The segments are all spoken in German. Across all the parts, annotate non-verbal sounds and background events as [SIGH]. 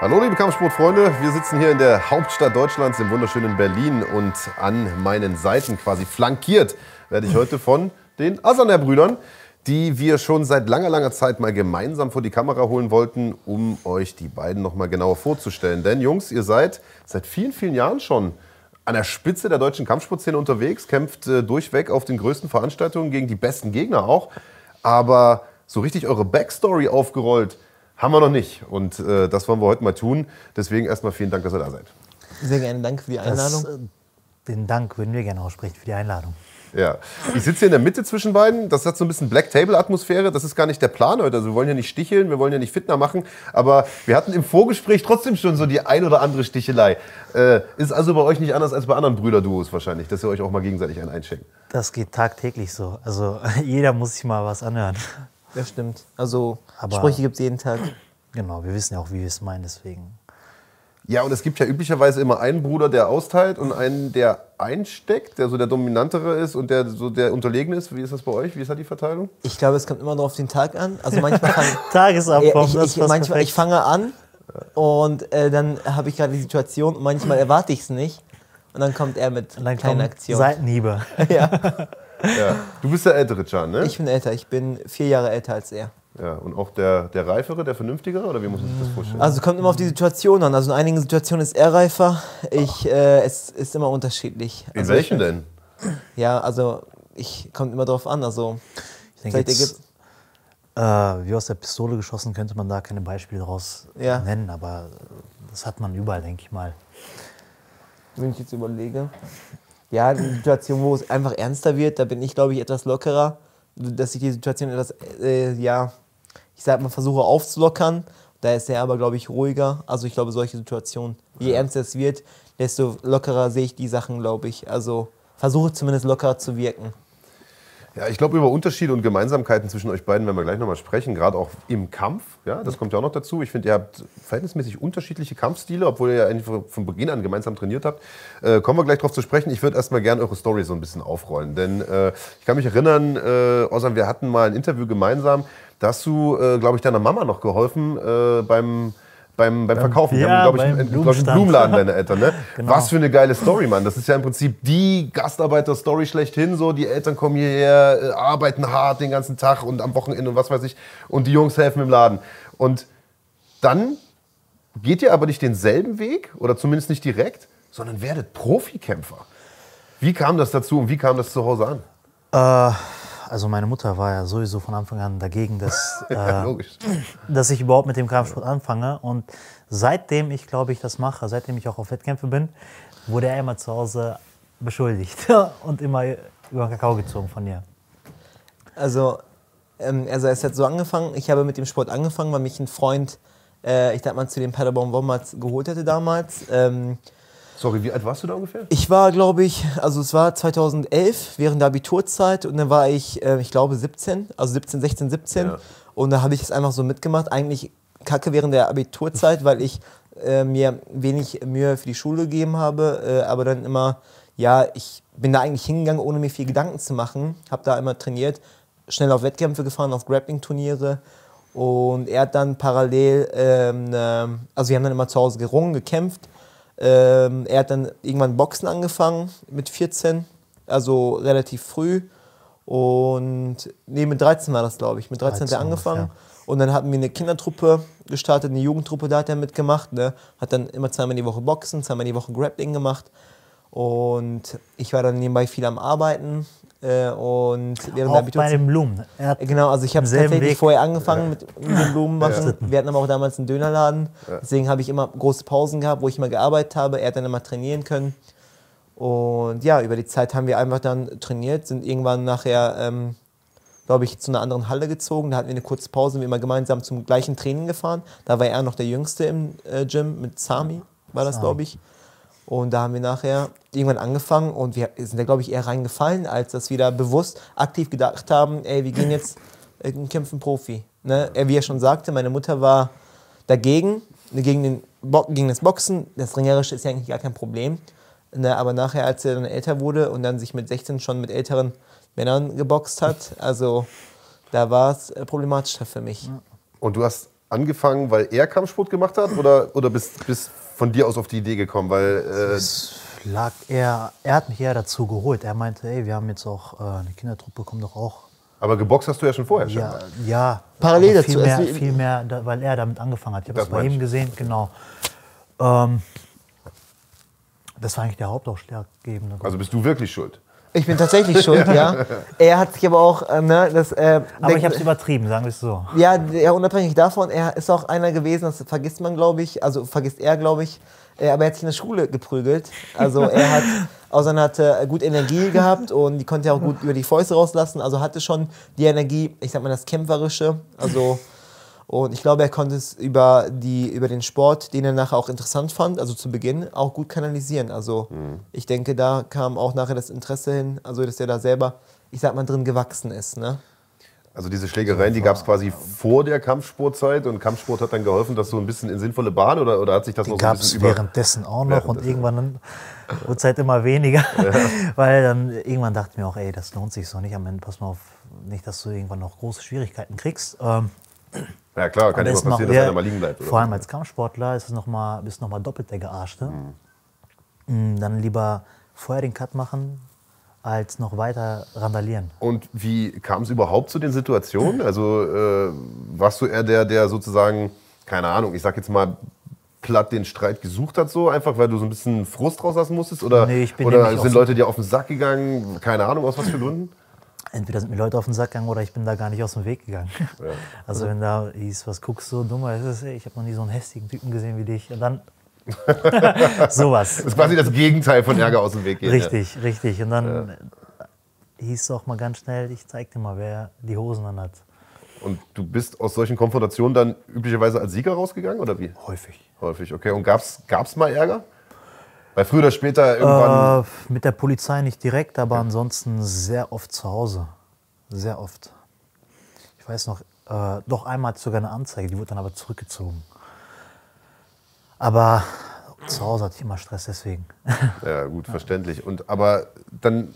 Hallo liebe Kampfsportfreunde, wir sitzen hier in der Hauptstadt Deutschlands im wunderschönen Berlin und an meinen Seiten quasi flankiert werde ich heute von den Asaner-Brüdern, die wir schon seit langer, langer Zeit mal gemeinsam vor die Kamera holen wollten, um euch die beiden noch mal genauer vorzustellen. Denn Jungs, ihr seid seit vielen, vielen Jahren schon an der Spitze der deutschen Kampfsportszene unterwegs, kämpft äh, durchweg auf den größten Veranstaltungen gegen die besten Gegner auch. Aber so richtig eure Backstory aufgerollt haben wir noch nicht. Und äh, das wollen wir heute mal tun. Deswegen erstmal vielen Dank, dass ihr da seid. Sehr gerne, danke für die Einladung. Das, äh, den Dank würden wir gerne aussprechen für die Einladung. Ja, ich sitze hier in der Mitte zwischen beiden. Das hat so ein bisschen Black Table Atmosphäre. Das ist gar nicht der Plan heute. Also wir wollen ja nicht sticheln, wir wollen ja nicht Fitner machen. Aber wir hatten im Vorgespräch trotzdem schon so die ein oder andere Stichelei. Äh, ist also bei euch nicht anders als bei anderen Brüderduos wahrscheinlich, dass ihr euch auch mal gegenseitig einen einschenkt. Das geht tagtäglich so. Also [LAUGHS] jeder muss sich mal was anhören. Das stimmt. Also Aber- Sprüche gibt es jeden Tag. Genau, wir wissen ja auch, wie wir es meinen, deswegen. Ja, und es gibt ja üblicherweise immer einen Bruder, der austeilt und einen, der einsteckt, der so der dominantere ist und der so der unterlegene ist. Wie ist das bei euch? Wie ist da die Verteilung? Ich glaube, es kommt immer noch auf den Tag an. Also manchmal fange [LAUGHS] Tagesablauf, ich, ich, passt manchmal, ich fange an und äh, dann habe ich gerade die Situation und manchmal erwarte ich es nicht. Und dann kommt er mit Und dann kleinen Aktionen. Seitenhiebe. [LAUGHS] Ja. [LAUGHS] Du bist der ältere Can, ne? Ich bin älter, ich bin vier Jahre älter als er. ja, und auch der, der reifere, der vernünftigere? Oder wie muss sich das vorstellen? Also kommt immer auf die Situation an. Also in einigen Situationen ist er reifer. Ich, äh, es ist immer unterschiedlich. In also welchen ich, denn? Ja, also ich kommt immer drauf an. Also Ich denke, jetzt, äh, wie aus der Pistole geschossen, könnte man da keine Beispiele daraus Ja. nennen, aber das hat man überall, denke ich mal. wenn ich jetzt überlege. Ja, die Situation, wo es einfach ernster wird, da bin ich, glaube ich, etwas lockerer. Dass ich die Situation etwas, äh, ja, ich sag mal, versuche aufzulockern. Da ist er aber, glaube ich, ruhiger. Also ich glaube, solche Situationen, je ernster es wird, desto lockerer sehe ich die Sachen, glaube ich. Also versuche zumindest lockerer zu wirken. Ja, ich glaube, über Unterschiede und Gemeinsamkeiten zwischen euch beiden werden wir gleich nochmal sprechen, gerade auch im Kampf. Ja, das kommt ja auch noch dazu. Ich finde, ihr habt verhältnismäßig unterschiedliche Kampfstile, obwohl ihr ja eigentlich von Beginn an gemeinsam trainiert habt. Äh, kommen wir gleich drauf zu sprechen. Ich würde erstmal gerne eure Story so ein bisschen aufrollen. Denn äh, ich kann mich erinnern, äh, Ozan, wir hatten mal ein Interview gemeinsam. Da hast du, äh, glaube ich, deiner Mama noch geholfen äh, beim, beim, beim Verkaufen. Ja, glaube ich, beim einen, glaub ich. Blumenladen, deine Eltern. Ne? [LAUGHS] Genau. Was für eine geile Story, Mann. Das ist ja im Prinzip die Gastarbeiter-Story schlechthin. So, die Eltern kommen hierher, äh, arbeiten hart den ganzen Tag und am Wochenende und was weiß ich. Und die Jungs helfen im Laden. Und dann geht ihr aber nicht denselben Weg, oder zumindest nicht direkt, sondern werdet Profikämpfer. Wie kam das dazu und wie kam das zu Hause an? Äh, also meine Mutter war ja sowieso von Anfang an dagegen, dass, [LAUGHS] Ja, äh, dass ich überhaupt mit dem Kampfsport anfange. Und seitdem ich, glaube ich, das mache, seitdem ich auch auf Wettkämpfe bin, wurde er immer zu Hause beschuldigt [LAUGHS] und immer über den Kakao gezogen von ihr. Also, ähm, also es hat so angefangen, ich habe mit dem Sport angefangen, weil mich ein Freund, äh, ich sag mal, zu den Paderborn Wombats geholt hatte damals. Ähm, Sorry, wie alt warst du da ungefähr? Ich war, glaube ich, also es war 2011 während der Abiturzeit und dann war ich, äh, ich glaube, 17, also 17, 16, 17. Ja. Und da habe ich es einfach so mitgemacht. Eigentlich kacke während der Abiturzeit, weil ich äh, mir wenig Mühe für die Schule gegeben habe, äh, aber dann immer, ja, ich bin da eigentlich hingegangen, ohne mir viel Gedanken zu machen. Habe da immer trainiert, schnell auf Wettkämpfe gefahren, auf Grappling-Turniere. Und er hat dann parallel, ähm, ähm, also wir haben dann immer zu Hause gerungen, gekämpft. Ähm, er hat dann irgendwann Boxen angefangen mit 14, also relativ früh. Und nee, mit 13 war das, glaube ich. Mit 13, hat er 13 angefangen. ungefähr. Und dann hatten wir eine Kindertruppe gestartet, eine Jugendtruppe, da hat er mitgemacht. Ne? Hat dann immer zweimal die Woche Boxen, zweimal die Woche Grappling gemacht. Und ich war dann nebenbei viel am Arbeiten. Äh, und während der Auch bei Abiturzeit- den Blumen. Er hat Genau, also ich habe tatsächlich Weg. vorher angefangen mit, mit den Blumen machen. Wir hatten aber auch damals einen Dönerladen. Deswegen habe ich immer große Pausen gehabt, wo ich mal gearbeitet habe. Er hat dann immer trainieren können. Und ja, über die Zeit haben wir einfach dann trainiert, sind irgendwann nachher, ähm, glaube ich, zu einer anderen Halle gezogen. Da hatten wir eine kurze Pause, sind wir immer gemeinsam zum gleichen Training gefahren. Da war er noch der Jüngste im äh, Gym mit Sami, war das, glaube ich. Und da haben wir nachher irgendwann angefangen und wir sind da, glaube ich, eher reingefallen, als dass wir da bewusst aktiv gedacht haben, ey, wir gehen jetzt äh, kämpfen Profi. Ne? Er, wie er schon sagte, meine Mutter war dagegen, gegen, den Bo gegen das Boxen. Das Ringerische ist ja eigentlich gar kein Problem. Ne? Aber nachher, als er dann älter wurde und dann sich mit 16 schon mit älteren Männern geboxt hat, [LAUGHS] also da war es äh, problematischer für mich. Und du hast angefangen, weil er Kampfsport gemacht hat oder, oder bist, bist von dir aus auf die Idee gekommen? Weil, äh, Es lag eher, er hat mich eher dazu geholt. Er meinte, ey, wir haben jetzt auch äh, eine Kindertruppe, kommt doch auch. aber geboxt hast du ja schon vorher schon. Ja, ja. Parallel dazu, Viel mehr, also- viel mehr da, weil er damit angefangen hat. Ich habe Das bei ihm gesehen, genau. Ähm, das war eigentlich der Hauptausschlaggebende. Also bist du wirklich schuld. Ich bin tatsächlich schuld, ja. Er hat sich aber auch, äh, ne, das. Äh, aber ich habe es übertrieben, sagen wir es so. Ja, ja, unabhängig davon, er ist auch einer gewesen, das vergisst man, glaube ich, also vergisst er, glaube ich, äh, aber er hat sich in der Schule geprügelt. Also er hat, [LAUGHS] Ausan hatte gut Energie gehabt und die konnte er auch gut über die Fäuste rauslassen, also hatte schon die Energie, ich sag mal das Kämpferische, also und ich glaube, er konnte es über, die, über den Sport, den er nachher auch interessant fand, also zu Beginn, auch gut kanalisieren. Also ich denke, da kam auch nachher das Interesse hin, also dass er da selber, ich sag mal, drin gewachsen ist. Ne? Also diese Schlägereien, die gab es quasi vor der Kampfsportzeit und Kampfsport hat dann geholfen, dass so ein bisschen in sinnvolle Bahn oder, oder hat sich das Die noch so ein gab bisschen es über... währenddessen auch noch und Währenddessen, irgendwann dann wurde es halt immer weniger. [LAUGHS] Weil dann irgendwann dachte ich mir auch, ey, das lohnt sich so nicht. Am Ende pass mal auf, nicht, dass du irgendwann noch große Schwierigkeiten kriegst. Ähm, Ja klar, kann immer passieren, dass einer mal liegen bleibt. Vor allem als Kampfsportler ist es noch mal, bist du noch mal doppelt der Gearschte. Mm, Dann lieber vorher den Cut machen, als noch weiter randalieren. Und wie kam es überhaupt zu den Situationen? Also äh, warst du eher der, der sozusagen, keine Ahnung, ich sag jetzt mal, platt den Streit gesucht hat, so einfach, weil du so ein bisschen Frust rauslassen musstest? Oder, Nee, ich bin oder sind Leute dir auf den Sack gegangen? Keine Ahnung, aus was für Gründen? Entweder sind mir Leute auf den Sack gegangen oder ich bin da gar nicht aus dem Weg gegangen. [LAUGHS] Also wenn da hieß, was guckst du, dummer ist es, ey, ich habe noch nie so einen hässlichen Typen gesehen wie dich. Und dann [LAUGHS] sowas. Das ist quasi das Gegenteil von Ärger aus dem Weg gehen. Richtig, richtig. Und dann hieß es auch mal ganz schnell, ich zeig dir mal, wer die Hosen an hat. Ja. Und du bist aus solchen Konfrontationen dann üblicherweise als Sieger rausgegangen, oder wie? Häufig. Häufig, okay. Und gab's, gab's mal Ärger? Weil früher oder später irgendwann. Äh, mit der Polizei nicht direkt, aber ansonsten sehr oft zu Hause. Sehr oft. Ich weiß noch, äh, doch einmal hatte ich sogar eine Anzeige, die wurde dann aber zurückgezogen. Aber zu Hause hatte ich immer Stress deswegen. Ja, gut, verständlich. Und, aber dann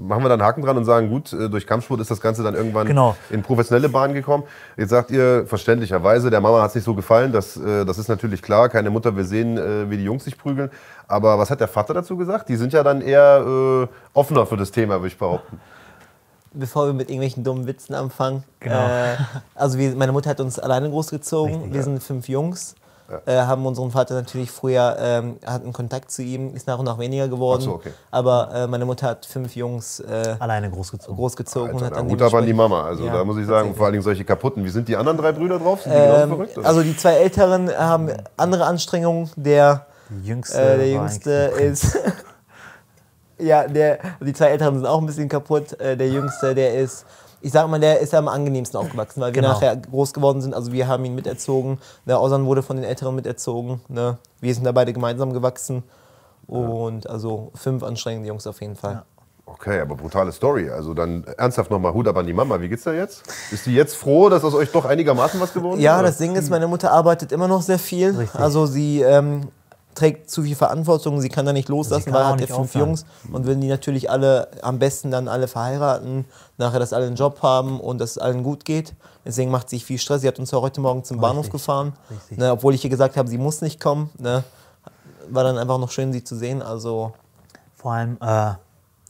machen wir dann einen Haken dran und sagen, gut, äh, durch Kampfsport ist das Ganze dann irgendwann Genau. in professionelle Bahnen gekommen. Jetzt sagt ihr verständlicherweise, der Mama hat es nicht so gefallen, das, äh, das ist natürlich klar, keine Mutter will sehen, äh, wie die Jungs sich prügeln. Aber was hat der Vater dazu gesagt? Die sind ja dann eher äh, offener für das Thema, würde ich behaupten. bevor wir mit irgendwelchen dummen Witzen anfangen. Genau. Äh, also wir, meine Mutter hat uns alleine großgezogen. Richtig, wir sind fünf Jungs. Äh, haben unseren Vater natürlich früher, ähm, hatten Kontakt zu ihm, ist nach und nach weniger geworden. Ach so, okay. Aber äh, meine Mutter hat fünf Jungs äh, Alleine großgezogen. großgezogen und Alter, hat na, dann gut aber an die Mama. Also Ja, da muss ich sagen, vor allen Dingen solche kaputten. Wie sind die anderen drei Brüder drauf? Sind die genauso Ähm, verrückt? also die zwei Älteren haben andere Anstrengungen. Der, jüngste, äh, der Jüngste ist... [LAUGHS] ja, der, die zwei Älteren sind auch ein bisschen kaputt. Äh, der Jüngste, der ist... Ich sag mal, der ist am angenehmsten aufgewachsen, weil wir Genau. nachher groß geworden sind. Also wir haben ihn miterzogen. Der Ausan wurde von den Älteren miterzogen. Ne? Wir sind da beide gemeinsam gewachsen. Und also fünf anstrengende Jungs auf jeden Fall. Okay, aber brutale Story. Also dann ernsthaft nochmal Hut ab an die Mama. Wie geht's da jetzt? Ist die jetzt froh, dass aus euch doch einigermaßen was geworden ist? Ja, oder? das Ding ist, meine Mutter arbeitet immer noch sehr viel. Richtig. Also sie ähm, trägt zu viel Verantwortung, sie kann da nicht loslassen, kann weil hat ja fünf aufhören. Jungs und will die natürlich alle am besten dann alle verheiraten, nachher, dass alle einen Job haben und dass es allen gut geht. Deswegen macht sie viel Stress. Sie hat uns ja heute Morgen zum Bahnhof Richtig. gefahren, Richtig. ne, obwohl ich ihr gesagt habe, sie muss nicht kommen. Ne. War dann einfach noch schön, sie zu sehen. Also Vor allem, äh,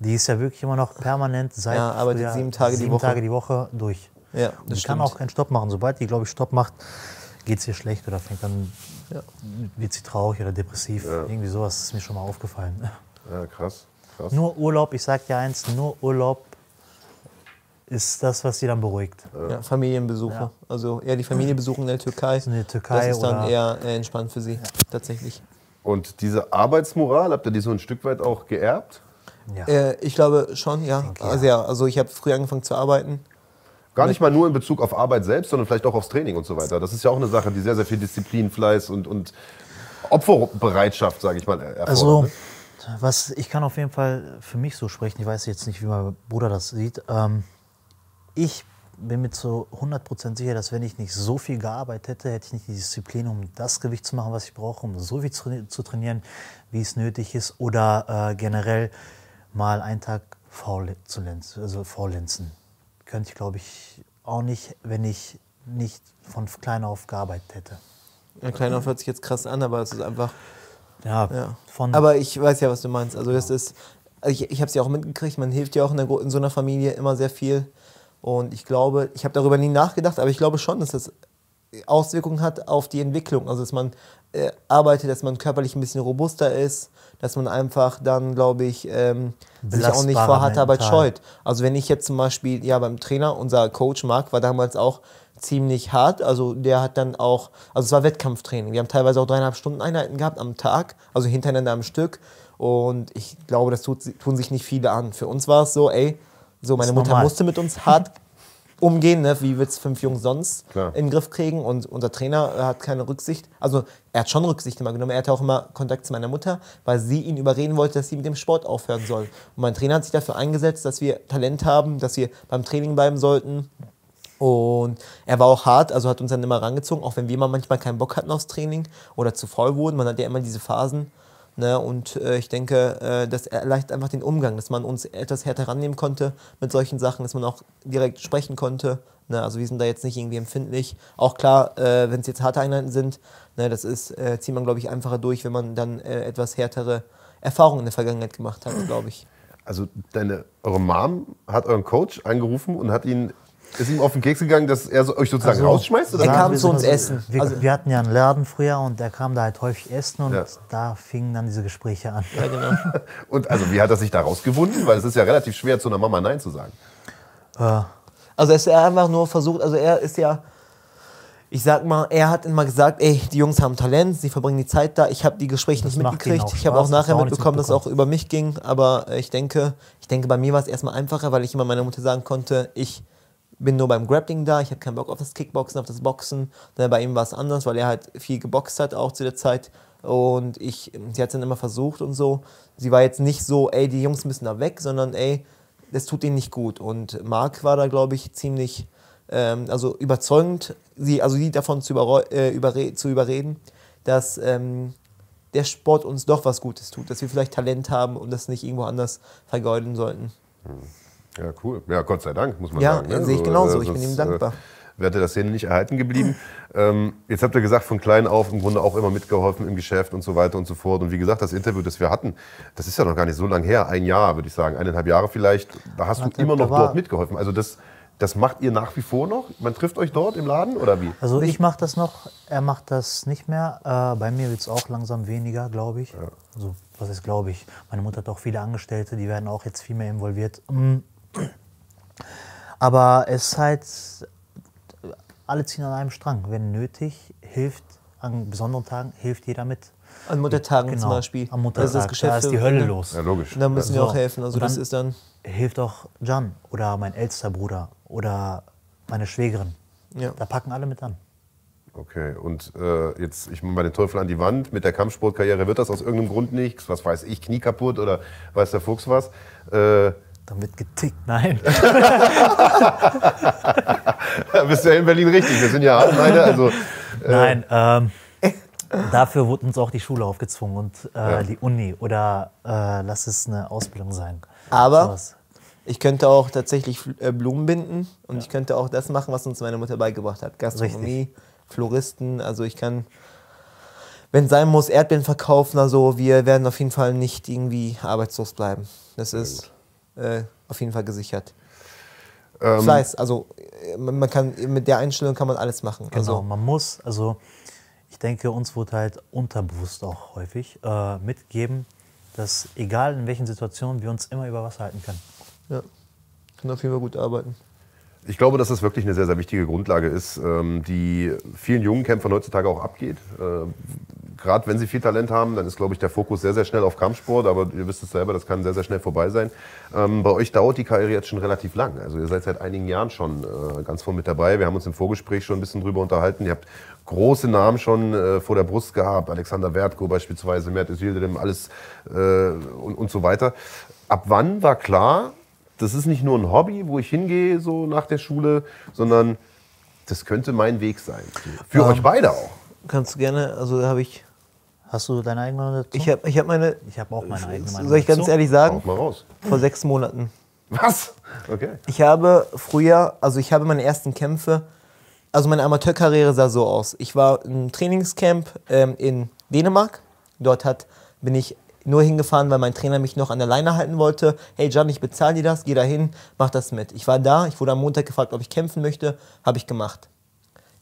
die ist ja wirklich immer noch permanent seit Ja, arbeitet früher sieben Tage die sieben Woche. Tage die Woche durch. ja, Die das kann stimmt. auch keinen Stopp machen. Sobald die, glaube ich, Stopp macht, geht es ihr schlecht oder fängt dann, Ja. wird sie traurig oder depressiv. Irgendwie sowas ist mir schon mal aufgefallen. Ja, krass. krass. Nur Urlaub, ich sag dir eins, nur Urlaub ist das, was sie dann beruhigt. Ja, Familienbesuche. Ja. Also eher die Familie besuchen in der Türkei. in der Türkei das ist dann oder- eher entspannt für sie, tatsächlich. Und diese Arbeitsmoral, habt ihr die so ein Stück weit auch geerbt? Ja. Äh, ich glaube schon, ja. denke, ja. Also, ja, also ich habe früh angefangen zu arbeiten. Gar nicht mal nur in Bezug auf Arbeit selbst, sondern vielleicht auch aufs Training und so weiter. Das ist ja auch eine Sache, die sehr, sehr viel Disziplin, Fleiß und, und Opferbereitschaft, sage ich mal, erfordert. Also, ne? was ich kann auf jeden Fall für mich so sprechen. Ich weiß jetzt nicht, wie mein Bruder das sieht. Ähm, ich bin mir zu 100% sicher, dass wenn ich nicht so viel gearbeitet hätte, hätte ich nicht die Disziplin, um das Gewicht zu machen, was ich brauche, um so viel zu, trainieren, wie es nötig ist, oder äh, generell mal einen Tag faul zu lenzen, also faulenzen. Könnte ich, glaube ich, auch nicht, wenn ich nicht von klein auf gearbeitet hätte. Ja, klein auf hört sich jetzt krass an, aber es ist einfach. Ja, Ja. von Aber ich weiß ja, was du meinst. Also das ist, also ich, ich habe es ja auch mitgekriegt, man hilft ja auch in, der, in so einer Familie immer sehr viel. Und ich glaube, ich habe darüber nie nachgedacht, aber ich glaube schon, dass das Auswirkungen hat auf die Entwicklung. Also dass man äh, arbeitet, dass man körperlich ein bisschen robuster ist, dass man einfach dann, glaube ich, ähm, sich auch nicht vor harter Arbeit scheut. Also wenn ich jetzt zum Beispiel, ja beim Trainer, unser Coach Marc war damals auch ziemlich hart. Also der hat dann auch, also es war Wettkampftraining. Wir haben teilweise auch dreieinhalb Stunden Einheiten gehabt am Tag, also hintereinander am Stück. Und ich glaube, das tut, tun sich nicht viele an. Für uns war es so, ey, so meine Mutter normal. musste mit uns hart umgehen, ne? wie wird es fünf Jungs sonst Klar. in den Griff kriegen. Und unser Trainer hat keine Rücksicht. Also er hat schon Rücksicht immer genommen. Er hatte auch immer Kontakt zu meiner Mutter, weil sie ihn überreden wollte, dass sie mit dem Sport aufhören soll. Und mein Trainer hat sich dafür eingesetzt, dass wir Talent haben, dass wir beim Training bleiben sollten. Und er war auch hart, also hat uns dann immer rangezogen, auch wenn wir mal manchmal keinen Bock hatten aufs Training oder zu faul wurden. Man hat ja immer diese Phasen. Ne? Und äh, ich denke, äh, das erleichtert einfach den Umgang, dass man uns etwas härter rannehmen konnte mit solchen Sachen, dass man auch direkt sprechen konnte. Ne? Also wir sind da jetzt nicht irgendwie empfindlich. Auch klar, äh, wenn es jetzt harte Einheiten sind, ne, das ist, äh, zieht man, glaube ich, einfacher durch, wenn man dann äh, etwas härtere Erfahrungen in der Vergangenheit gemacht hat, glaube ich. Also deine, eure Mom hat euren Coach angerufen und hat ihn, ist ihm auf den Keks gegangen, dass er so, euch sozusagen Also, rausschmeißt? Oder? Er kam zu uns also- essen. Wir, Also- wir hatten ja einen Laden früher und der kam da halt häufig essen und Ja. da fingen dann diese Gespräche an. Ja, genau. [LAUGHS] Und also wie hat er sich da rausgewunden? Weil es ist ja relativ schwer, zu einer Mama Nein zu sagen. Also es ist einfach nur versucht, also er ist ja, ich sag mal, er hat immer gesagt, ey, die Jungs haben Talent, sie verbringen die Zeit da. Ich habe die Gespräche nicht macht mitgekriegt. Ich habe auch nachher auch mitbekommen, dass es auch über mich ging. Aber äh, ich denke, ich denke, bei mir war es erstmal einfacher, weil ich immer meiner Mutter sagen konnte, ich bin nur beim Grappling da, ich habe keinen Bock auf das Kickboxen, auf das Boxen. Ne, bei ihm war es anders, weil er halt viel geboxt hat, auch zu der Zeit. Und ich, sie hat es dann immer versucht und so. Sie war jetzt nicht so, ey, die Jungs müssen da weg, sondern ey, das tut ihnen nicht gut. Und Marc war da, glaube ich, ziemlich ähm, also überzeugend, sie, also sie davon zu, äh, überre zu überreden, dass ähm, der Sport uns doch was Gutes tut, dass wir vielleicht Talent haben und das nicht irgendwo anders vergeuden sollten. Ja, cool. Ja, Gott sei Dank, muss man Ja, sagen. ne? sehe ich genauso. Ich bin ihm dankbar. Äh, wäre der Szene nicht erhalten geblieben. Ähm, jetzt habt ihr gesagt, von klein auf im Grunde auch immer mitgeholfen im Geschäft und so weiter und so fort. Und wie gesagt, das Interview, das wir hatten, das ist ja noch gar nicht so lange her. Ein Jahr, würde ich sagen. Eineinhalb Jahre vielleicht. Da hast du Warte, immer noch dort mitgeholfen. Also das, das macht ihr nach wie vor noch? Man trifft euch dort im Laden oder wie? Also ich mache das noch, er macht das nicht mehr. Äh, bei mir wird es auch langsam weniger, glaube ich. Also was ist, glaube ich. Meine Mutter hat auch viele Angestellte, die werden auch jetzt viel mehr involviert. Aber es ist halt, alle ziehen an einem Strang. Wenn nötig, hilft, an besonderen Tagen hilft jeder mit. An Muttertagen zum Beispiel. Am Das ist Muttertag, das Geschäft da ist die Hölle los. Ja, logisch. Da müssen wir So. auch helfen. Also das ist dann, Hilft auch Jan oder mein ältester Bruder oder meine Schwägerin. Ja. Da packen alle mit an. Okay, und äh, jetzt, ich mache mal den Teufel an die Wand. Mit der Kampfsportkarriere wird das aus irgendeinem Grund nichts. Was weiß ich, Knie kaputt oder weiß der Fuchs was. Äh, Dann wird getickt. Nein. [LAUGHS] [LAUGHS] bist du ja in Berlin richtig. Wir sind ja Abendleiter, also Nein, ähm, dafür wurde uns auch die Schule aufgezwungen und äh, Ja. die Uni oder äh, lass es eine Ausbildung sein. Aber Sowas. ich könnte auch tatsächlich äh, Blumen binden und ich könnte auch das machen, was uns meine Mutter beigebracht hat. Gastronomie, Floristen, also ich kann, wenn sein muss, Erdbeeren verkaufen. Also wir werden auf jeden Fall nicht irgendwie arbeitslos bleiben. Das ist äh, auf jeden Fall gesichert. ähm, Fleiß, also äh, man kann mit der Einstellung kann man alles machen. Genau, Also man muss, also ich denke, uns wurde halt unterbewusst auch häufig äh, mitgeben, dass egal in welchen Situationen wir uns immer über Wasser halten können. ja, kann auf jeden Fall gut arbeiten. Ich glaube, dass das wirklich eine sehr, sehr wichtige Grundlage ist, ähm, die vielen jungen Kämpfern heutzutage auch abgeht. Gerade wenn sie viel Talent haben, dann ist, glaube ich, der Fokus sehr, sehr schnell auf Kampfsport. Aber ihr wisst es selber, das kann sehr, sehr schnell vorbei sein. Ähm, Bei euch dauert die Karriere jetzt schon relativ lang. Also ihr seid seit einigen Jahren schon äh, ganz voll mit dabei. Wir haben uns im Vorgespräch schon ein bisschen drüber unterhalten. Ihr habt große Namen schon äh, vor der Brust gehabt. Alexander Wertko beispielsweise, Mert Özildirim, alles äh, und, und so weiter. Ab wann war klar, das ist nicht nur ein Hobby, wo ich hingehe so nach der Schule, sondern das könnte mein Weg sein. Für euch beide auch. Kannst du gerne, also habe ich, Hast du deine eigene Meinung dazu? ich habe ich hab meine, ich habe auch meine eigene Meinung soll ich ganz dazu. ehrlich sagen, mal raus. vor sechs Monaten. Was? Okay. Ich habe früher, also ich habe meine ersten Kämpfe Also meine Amateurkarriere sah so aus. Ich war im Trainingscamp ähm, in Dänemark. Dort hat, bin ich nur hingefahren, weil mein Trainer mich noch an der Leine halten wollte. Hey John, ich bezahle dir das, geh da hin, mach das mit. Ich war da, ich wurde am Montag gefragt, ob ich kämpfen möchte, habe ich gemacht.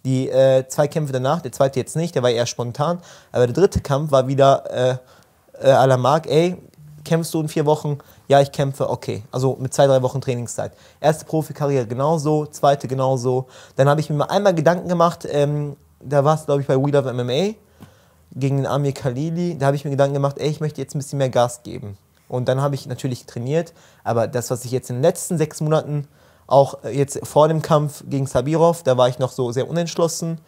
Die äh, zwei Kämpfe danach, der zweite jetzt nicht, der war eher spontan, aber der dritte Kampf war wieder äh, äh, à la Mark, ey, kämpfst du in vier Wochen? Ja, ich kämpfe, okay. Also mit zwei, drei Wochen Trainingszeit. Erste Profikarriere genauso, zweite genauso. Dann habe ich mir mal einmal Gedanken gemacht, ähm, da war es, glaube ich, bei We Love MMA gegen den Amir Khalili. Da habe ich mir Gedanken gemacht, ey, ich möchte jetzt ein bisschen mehr Gas geben. Und dann habe ich natürlich trainiert, aber das, was ich jetzt in den letzten sechs Monaten, auch jetzt vor dem Kampf gegen Sabirov, da war ich noch so sehr unentschlossen.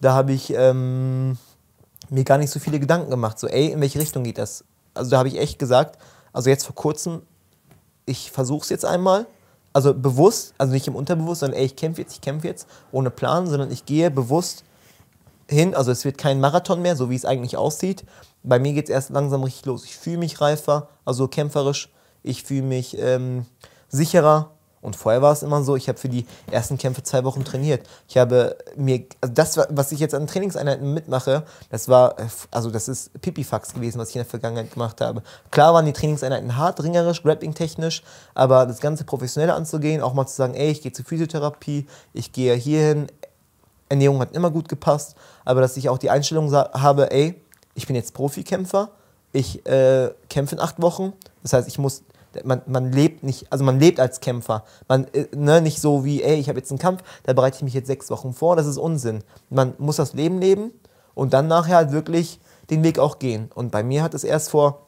Da habe ich ähm, mir gar nicht so viele Gedanken gemacht, so, ey, in welche Richtung geht das? Also da habe ich echt gesagt, also jetzt vor kurzem, ich versuche es jetzt einmal. Also bewusst, also nicht im Unterbewusstsein, sondern ey, ich kämpfe jetzt, ich kämpfe jetzt, ohne Plan, sondern ich gehe bewusst hin. Also es wird kein Marathon mehr, so wie es eigentlich aussieht. Bei mir geht es erst langsam richtig los. Ich fühle mich reifer, also kämpferisch. Ich fühle mich ähm, sicherer. Und vorher war es immer so, ich habe für die ersten Kämpfe zwei Wochen trainiert. Ich habe mir, also das, was ich jetzt an Trainingseinheiten mitmache, das war, also das ist Pipifax gewesen, was ich in der Vergangenheit gemacht habe. Klar waren die Trainingseinheiten hart, ringerisch, grappling-technisch, aber das Ganze professionell anzugehen, auch mal zu sagen, ey, ich gehe zur Physiotherapie, ich gehe hierhin, Ernährung hat immer gut gepasst, aber dass ich auch die Einstellung habe, ey, ich bin jetzt Profikämpfer, ich äh, kämpfe in acht Wochen, das heißt, ich muss man, man lebt nicht, also man lebt als Kämpfer. Man, äh, ne, nicht so wie, ey, ich habe jetzt einen Kampf, da bereite ich mich jetzt sechs Wochen vor, das ist Unsinn. Man muss das Leben leben und dann nachher halt wirklich den Weg auch gehen. Und bei mir hat es erst vor,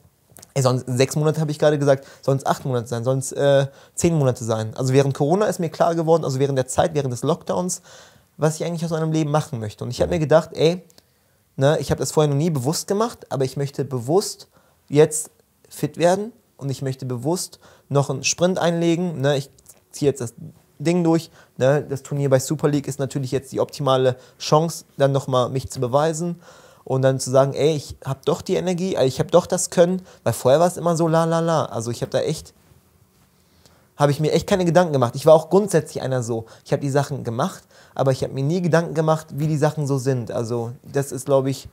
ey, sonst sechs Monate habe ich gerade gesagt, sonst acht Monate sein, sonst äh, zehn Monate sein. Also während Corona ist mir klar geworden, also während der Zeit, während des Lockdowns, was ich eigentlich aus meinem Leben machen möchte. Und ich habe mir gedacht, ey, ne, ich habe das vorher noch nie bewusst gemacht, aber ich möchte bewusst jetzt fit werden und ich möchte bewusst noch einen Sprint einlegen. Ne? Ich ziehe jetzt das Ding durch. Ne? Das Turnier bei Super League ist natürlich jetzt die optimale Chance, dann nochmal mich zu beweisen und dann zu sagen, ey, ich habe doch die Energie, ich habe doch das Können, weil vorher war es immer so la la la. Also ich habe da echt, habe ich mir echt keine Gedanken gemacht. Ich war auch grundsätzlich einer so. Ich habe die Sachen gemacht, aber ich habe mir nie Gedanken gemacht, wie die Sachen so sind. Also das ist, glaube ich,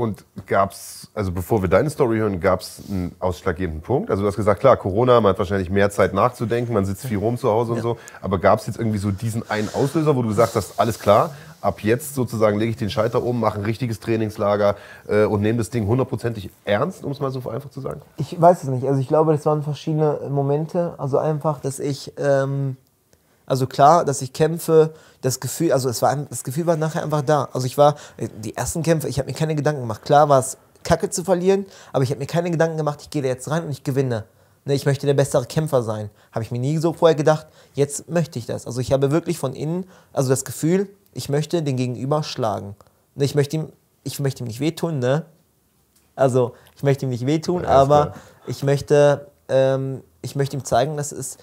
und gab es, also bevor wir deine Story hören, gab es einen ausschlaggebenden Punkt? Also du hast gesagt, klar, Corona, man hat wahrscheinlich mehr Zeit nachzudenken, man sitzt viel rum zu Hause und ja. so. Aber gab es jetzt irgendwie so diesen einen Auslöser, wo du gesagt hast, alles klar, ab jetzt sozusagen lege ich den Schalter um, mache ein richtiges Trainingslager äh, und nehme das Ding hundertprozentig ernst, um es mal so einfach zu sagen? Ich weiß es nicht. Also ich glaube, das waren verschiedene Momente. Also einfach, dass ich... Ähm also klar, dass ich kämpfe, das Gefühl, also es war, das Gefühl war nachher einfach da. Also ich war, die ersten Kämpfe, ich habe mir keine Gedanken gemacht. Klar war es kacke zu verlieren, aber ich habe mir keine Gedanken gemacht, ich gehe da jetzt rein und ich gewinne. Ne, ich möchte der bessere Kämpfer sein. Habe ich mir nie so vorher gedacht, jetzt möchte ich das. Also ich habe wirklich von innen, also das Gefühl, ich möchte den Gegenüber schlagen. Ne, ich möchte ihm, ich möchte ihm nicht wehtun, ne? Also ich möchte ihm nicht wehtun, ja, aber klar. ich möchte, ähm, ich möchte ihm zeigen, dass es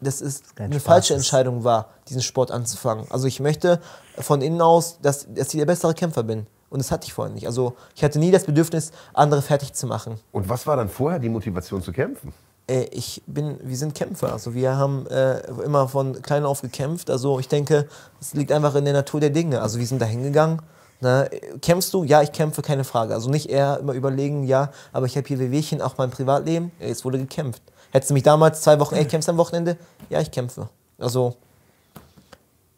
dass es eine Spaß falsche Entscheidung war, diesen Sport anzufangen. Also ich möchte von innen aus, dass, dass ich der bessere Kämpfer bin. Und das hatte ich vorher nicht. Also ich hatte nie das Bedürfnis, andere fertig zu machen. Und was war dann vorher die Motivation zu kämpfen? Äh, ich bin, wir sind Kämpfer. Also wir haben äh, immer von klein auf gekämpft. Also ich denke, es liegt einfach in der Natur der Dinge. Also wir sind da hingegangen. Ne? Kämpfst du? Ja, ich kämpfe, keine Frage. Also nicht eher immer überlegen, ja, aber ich habe hier Wehwehchen, auch mein Privatleben. Es wurde gekämpft. Hättest du mich damals zwei Wochen, ey, kämpfst am Wochenende? Ja, ich kämpfe. Also,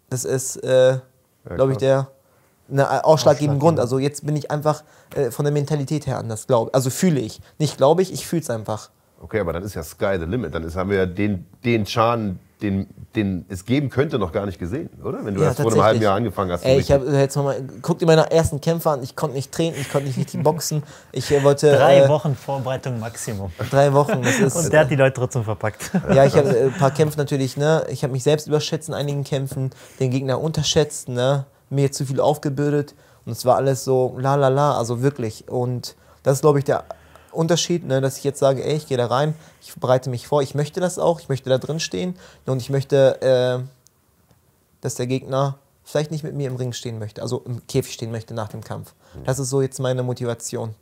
das ist, äh, ja, glaube ich, der eine ausschlaggebende Grund. Also jetzt bin ich einfach äh, von der Mentalität her anders, glaube Also fühle ich. Nicht glaube ich, ich fühle es einfach. Okay, aber dann ist ja Sky the Limit. Dann ist, haben wir ja den, den Chan, den, den es geben könnte, noch gar nicht gesehen, oder? Wenn du ja, erst vor einem halben Jahr angefangen hast. Ey, ich habe jetzt nochmal, guck dir meine ersten Kämpfe an, ich konnte nicht treten, ich konnte nicht richtig [LAUGHS] boxen. Ich äh, wollte. Drei äh, Wochen Vorbereitung Maximum. Drei Wochen, das [LAUGHS] ist. Und der hat die Leute trotzdem verpackt. [LAUGHS] Ja, ich habe äh, ein paar Kämpfe natürlich, ne? Ich habe mich selbst überschätzt in einigen Kämpfen, den Gegner unterschätzt, ne? Mir zu viel aufgebürdet. Und es war alles so la la la, also wirklich. Und das ist, glaube ich, der Unterschied, ne, dass ich jetzt sage, ey, ich gehe da rein, ich bereite mich vor, ich möchte das auch, ich möchte da drin stehen und ich möchte, äh, dass der Gegner vielleicht nicht mit mir im Ring stehen möchte, also im Käfig stehen möchte nach dem Kampf. Mhm. Das ist so jetzt meine Motivation.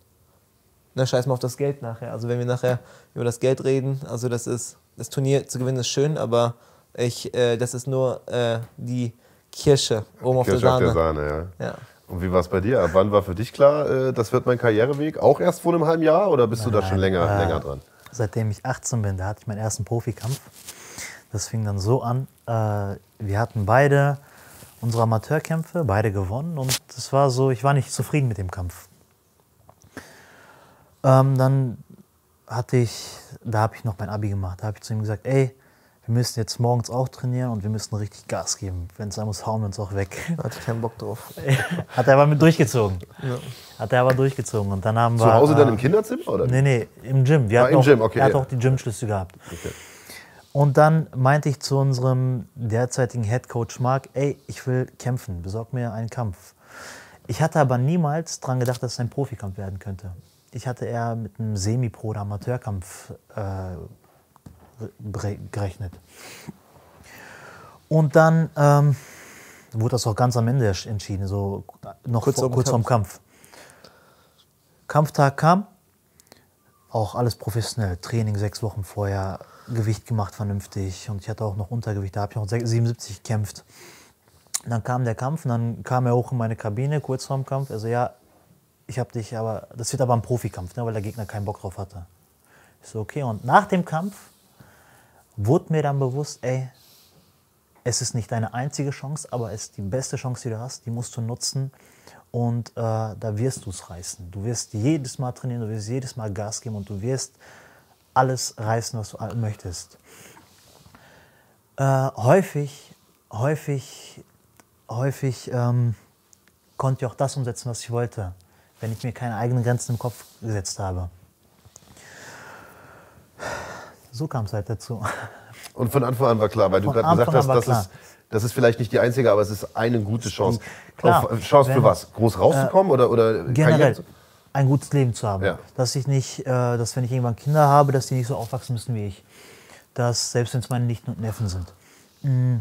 Na, scheiß mal auf das Geld nachher. Also wenn wir nachher über das Geld reden, also das ist, das Turnier zu gewinnen ist schön, aber ich, äh, das ist nur äh, die Kirsche oben Kirsche auf der Sahne. Auf der Sahne ja. Ja. Und wie war es bei dir? Ab wann war für dich klar, äh, das wird mein Karriereweg? Auch erst vor einem halben Jahr oder bist du da schon länger, äh, länger dran? Seitdem ich 18 bin, da hatte ich meinen ersten Profikampf. Das fing dann so an, äh, wir hatten beide unsere Amateurkämpfe, beide gewonnen und es war so, ich war nicht zufrieden mit dem Kampf. Ähm, dann hatte ich, da habe ich noch mein Abi gemacht, da habe ich zu ihm gesagt, ey, wir müssen jetzt morgens auch trainieren und wir müssen richtig Gas geben. Wenn es sein muss, hauen wir uns auch weg. Da [LAUGHS] hatte ich keinen Bock drauf. [LAUGHS] Hat er aber mit durchgezogen. Hat er aber durchgezogen. Und dann haben Zu wir, Hause dann äh, im Kinderzimmer? Oder? Nee, nee, im Gym. Wir Ah, hatten im auch, Gym, okay, Er hat ja. auch die Gymschlüssel gehabt. Okay. Und dann meinte ich zu unserem derzeitigen Head Coach Mark, ey, ich will kämpfen, besorg mir einen Kampf. Ich hatte aber niemals daran gedacht, dass es ein Profikampf werden könnte. Ich hatte eher mit einem Semi-Pro- oder Amateurkampf äh, gerechnet. Und dann ähm, wurde das auch ganz am Ende entschieden, so noch Kurz vor, vorm kurz vorm Kampf. Kampftag kam, auch alles professionell. Training sechs Wochen vorher, Gewicht gemacht vernünftig und ich hatte auch noch Untergewicht, da habe ich noch 77 gekämpft. Und dann kam der Kampf und dann kam er hoch in meine Kabine, kurz vorm Kampf. Also ja, ich habe dich, aber das wird aber ein Profikampf, ne, weil der Gegner keinen Bock drauf hatte. Ich so, okay. Und nach dem Kampf wurde mir dann bewusst, ey, es ist nicht deine einzige Chance, aber es ist die beste Chance, die du hast. Die musst du nutzen und äh, da wirst du es reißen. Du wirst jedes Mal trainieren, du wirst jedes Mal Gas geben und du wirst alles reißen, was du möchtest. Äh, häufig, häufig, häufig ähm, konnte ich auch das umsetzen, was ich wollte, wenn ich mir keine eigenen Grenzen im Kopf gesetzt habe. So kam es halt dazu. Und von Anfang an war klar, weil du Von gerade gesagt hast, das klar. ist, das ist vielleicht nicht die einzige, aber es ist eine gute Chance. Klar, Auf, Chance für wenn- was? Groß rauszukommen oder, oder generell Karriere- ein gutes Leben zu haben. Ja. Dass ich nicht, äh, dass wenn ich irgendwann Kinder habe, dass die nicht so aufwachsen müssen wie ich. Dass selbst wenn es meine Nichten und Neffen sind. Mm,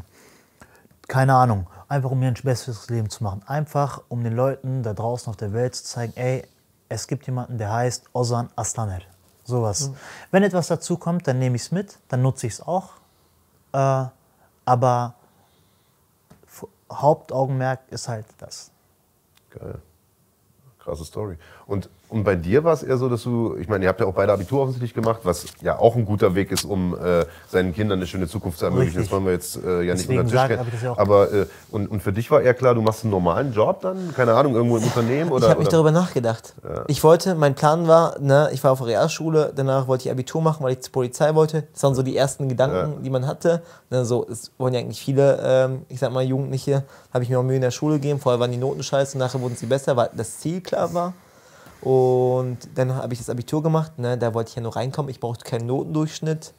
keine Ahnung. Einfach um mir ein besseres Leben zu machen. Einfach um den Leuten da draußen auf der Welt zu zeigen, ey, es gibt jemanden, der heißt Ozan Aslaner. Sowas. Wenn etwas dazu kommt, dann nehme ich es mit, dann nutze ich es auch. Äh, aber Hauptaugenmerk ist halt das. Geil. Krasse Story. Und, und bei dir war es eher so, dass du, ich meine, ihr habt ja auch beide Abitur offensichtlich gemacht, was ja auch ein guter Weg ist, um äh, seinen Kindern eine schöne Zukunft zu ermöglichen. Richtig. Das wollen wir jetzt äh, ja nicht Deswegen unter den Tisch das ja auch- Aber äh, und, und für dich war eher klar, du machst einen normalen Job dann? Keine Ahnung, irgendwo im Unternehmen? Oder, ich habe nicht oder? darüber nachgedacht. Ich wollte, mein Plan war, ne, ich war auf der Realschule, danach wollte ich Abitur machen, weil ich zur Polizei wollte. Das waren so die ersten Gedanken, die man hatte. Ne, so, es wollen ja eigentlich viele, ähm, ich sag mal, Jugendliche, habe ich mir auch Mühe in der Schule gegeben. Vorher waren die Noten scheiße, nachher wurden sie besser, weil das Ziel klar war. Und dann habe ich das Abitur gemacht, ne, da wollte ich ja nur reinkommen, ich brauchte keinen Notendurchschnitt.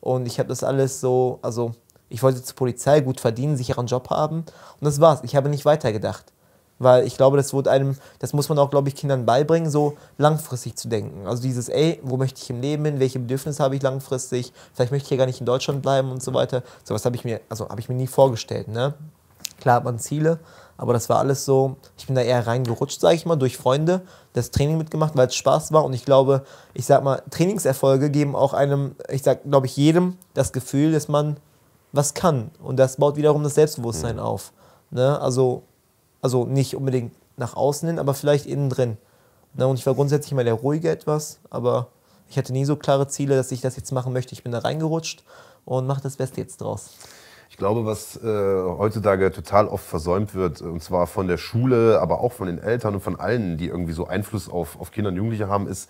Und ich habe das alles so, also ich wollte zur Polizei gut verdienen, sicheren Job haben. Und das war's. Ich habe nicht weitergedacht. Weil ich glaube, das wurde einem, das muss man auch, glaube ich, Kindern beibringen, so langfristig zu denken. Also dieses, ey, wo möchte ich im Leben hin, welche Bedürfnisse habe ich langfristig, vielleicht möchte ich ja gar nicht in Deutschland bleiben und so weiter. Sowas habe ich mir, also habe ich mir nie vorgestellt, ne? Klar hat man Ziele, aber das war alles so, ich bin da eher reingerutscht, sage ich mal, durch Freunde, das Training mitgemacht, weil es Spaß war und ich glaube, ich sag mal, Trainingserfolge geben auch einem, ich sag, glaube ich, jedem das Gefühl, dass man was kann und das baut wiederum das Selbstbewusstsein auf. Ne? Also, also nicht unbedingt nach außen hin, aber vielleicht innen drin. Ne? Und ich war grundsätzlich immer der ruhige etwas, aber ich hatte nie so klare Ziele, dass ich das jetzt machen möchte. Ich bin da reingerutscht und mache das Beste jetzt draus. Ich glaube, was äh, heutzutage total oft versäumt wird, und zwar von der Schule, aber auch von den Eltern und von allen, die irgendwie so Einfluss auf, auf Kinder und Jugendliche haben, ist,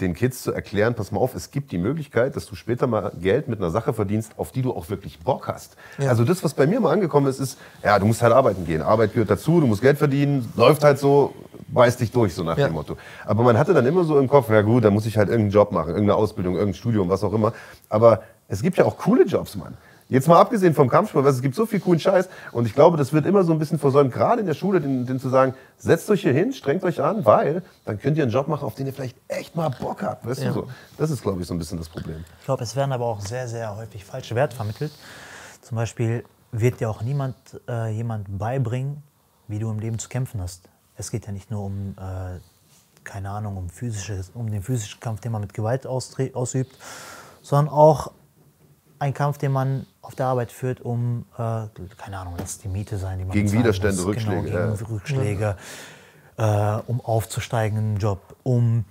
den Kids zu erklären, pass mal auf, es gibt die Möglichkeit, dass du später mal Geld mit einer Sache verdienst, auf die du auch wirklich Bock hast. Ja. Also das, was bei mir mal angekommen ist, ist, ja, du musst halt arbeiten gehen. Arbeit gehört dazu, du musst Geld verdienen, läuft halt so, beiß dich durch, so nach Ja. dem Motto. Aber man hatte dann immer so im Kopf, ja gut, dann muss ich halt irgendeinen Job machen, irgendeine Ausbildung, irgendein Studium, was auch immer. Aber es gibt ja auch coole Jobs, Mann. Jetzt mal abgesehen vom Kampfsport, weil es gibt so viel coolen Scheiß. Und ich glaube, das wird immer so ein bisschen versäumt, gerade in der Schule, den, den zu sagen, setzt euch hier hin, strengt euch an, weil dann könnt ihr einen Job machen, auf den ihr vielleicht echt mal Bock habt. Weißt Ja. du so? Das ist, glaube ich, so ein bisschen das Problem. Ich glaube, es werden aber auch sehr, sehr häufig falsche Werte vermittelt. Zum Beispiel wird dir auch niemand äh, jemand beibringen, wie du im Leben zu kämpfen hast. Es geht ja nicht nur um, äh, keine Ahnung, um, physisches, um den physischen Kampf, den man mit Gewalt ausübt, sondern auch ein Kampf, den man auf der Arbeit führt, um, äh, keine Ahnung, lass die Miete sein, die man Gegen Widerstände, muss. Rückschläge, Genau, gegen ja. Rückschläge, äh, um aufzusteigen im Job, um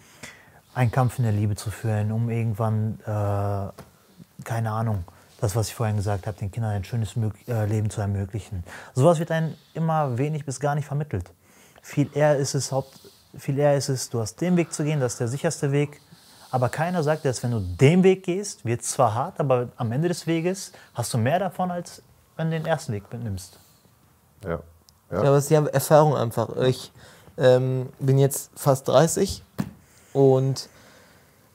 einen Kampf in der Liebe zu führen, um irgendwann, äh, keine Ahnung, das, was ich vorhin gesagt habe, den Kindern ein schönes Mög äh, Leben zu ermöglichen. Sowas wird einem immer wenig bis gar nicht vermittelt. Viel eher ist es, Haupt, viel eher ist es, du hast den Weg zu gehen, das ist der sicherste Weg. Aber keiner sagt, dass wenn du den Weg gehst, wird es zwar hart, aber am Ende des Weges hast du mehr davon, als wenn du den ersten Weg nimmst. Ja. Ja, Ja. aber es ist ja Erfahrung einfach. Ich ähm, bin jetzt fast 30 und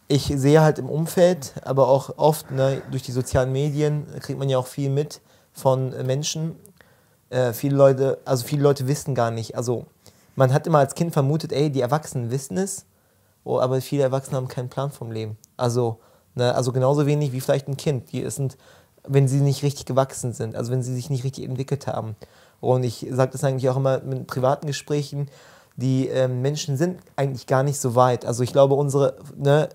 ich sehe halt im Umfeld, aber auch oft ne, durch die sozialen Medien kriegt man ja auch viel mit von äh, Menschen. Äh, viele Leute, also viele Leute wissen gar nicht. Also man hat immer als Kind vermutet, ey, die Erwachsenen wissen es, oh, aber viele Erwachsene haben keinen Plan vom Leben. Also, ne, also genauso wenig wie vielleicht ein Kind. Die sind, wenn sie nicht richtig gewachsen sind, also wenn sie sich nicht richtig entwickelt haben. Und ich sage das eigentlich auch immer mit privaten Gesprächen, die ähm, Menschen sind eigentlich gar nicht so weit. Also ich glaube, unsere ne,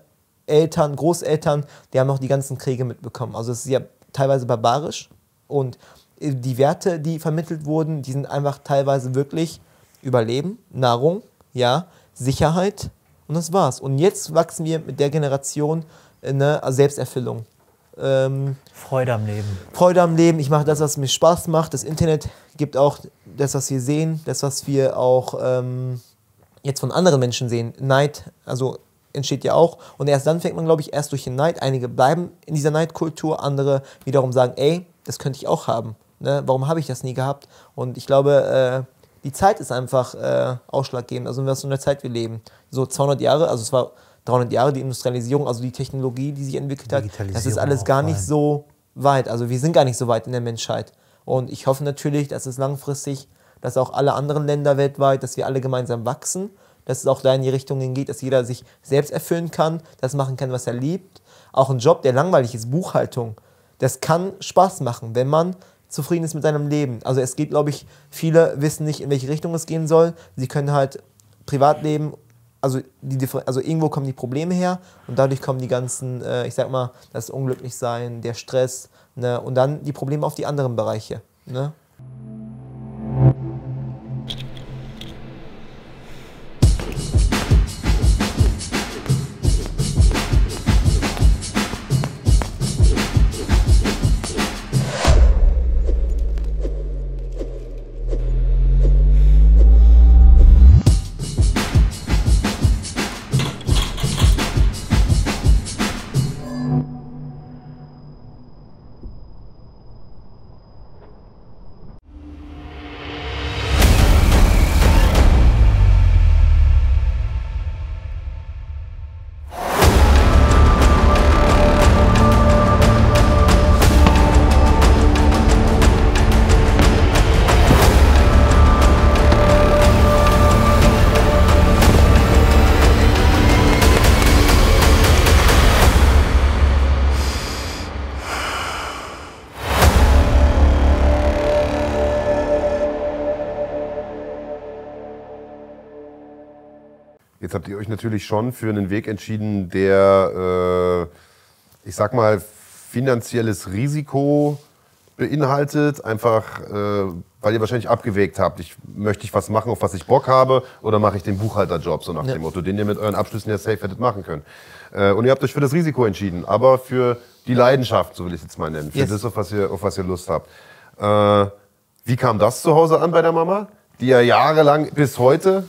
Eltern, Großeltern, die haben noch die ganzen Kriege mitbekommen. Also es ist ja teilweise barbarisch und äh, die Werte, die vermittelt wurden, die sind einfach teilweise wirklich Überleben, Nahrung, ja, Sicherheit und das war's. Und jetzt wachsen wir mit der Generation äh, ne, also Selbsterfüllung. Ähm, Freude am Leben. Freude am Leben, ich mache das, was mir Spaß macht. Das Internet gibt auch das, was wir sehen, das, was wir auch ähm, jetzt von anderen Menschen sehen. Neid, also entsteht ja auch. Und erst dann fängt man, glaube ich, erst durch den Neid. Einige bleiben in dieser Neidkultur, andere wiederum sagen, ey, das könnte ich auch haben. Ne? Warum habe ich das nie gehabt? Und ich glaube, äh, die Zeit ist einfach äh, ausschlaggebend. Also in was für einer Zeit wir leben. So 200 Jahre, also es war 300 Jahre die Industrialisierung, also die Technologie, die sich entwickelt hat. Das ist alles gar nicht so weit. Also wir sind gar nicht so weit in der Menschheit. Und ich hoffe natürlich, dass es langfristig, dass auch alle anderen Länder weltweit, dass wir alle gemeinsam wachsen, dass es auch da in die Richtung hingeht, dass jeder sich selbst erfüllen kann, das machen kann, was er liebt. Auch ein Job, der langweilig ist, Buchhaltung, das kann Spaß machen, wenn man zufrieden ist mit seinem Leben. Also es geht, glaube ich, viele wissen nicht, in welche Richtung es gehen soll. Sie können halt Privatleben, also, die, also irgendwo kommen die Probleme her und dadurch kommen die ganzen, äh, ich sag mal, das Unglücklichsein, der Stress ne, und dann die Probleme auf die anderen Bereiche. Ne? Habt ihr euch natürlich schon für einen Weg entschieden, der, äh, ich sag mal, finanzielles Risiko beinhaltet. Einfach, äh, weil ihr wahrscheinlich abgewägt habt, ich, möchte ich was machen, auf was ich Bock habe, oder mache ich den Buchhalterjob, so nach Ja. dem Motto, den ihr mit euren Abschlüssen ja safe hättet machen können. Äh, und ihr habt euch für das Risiko entschieden, aber für die Leidenschaft, so will ich es jetzt mal nennen, für Yes. das, auf was, ihr, auf was ihr Lust habt. Äh, wie kam das zu Hause an bei der Mama, die ja jahrelang bis heute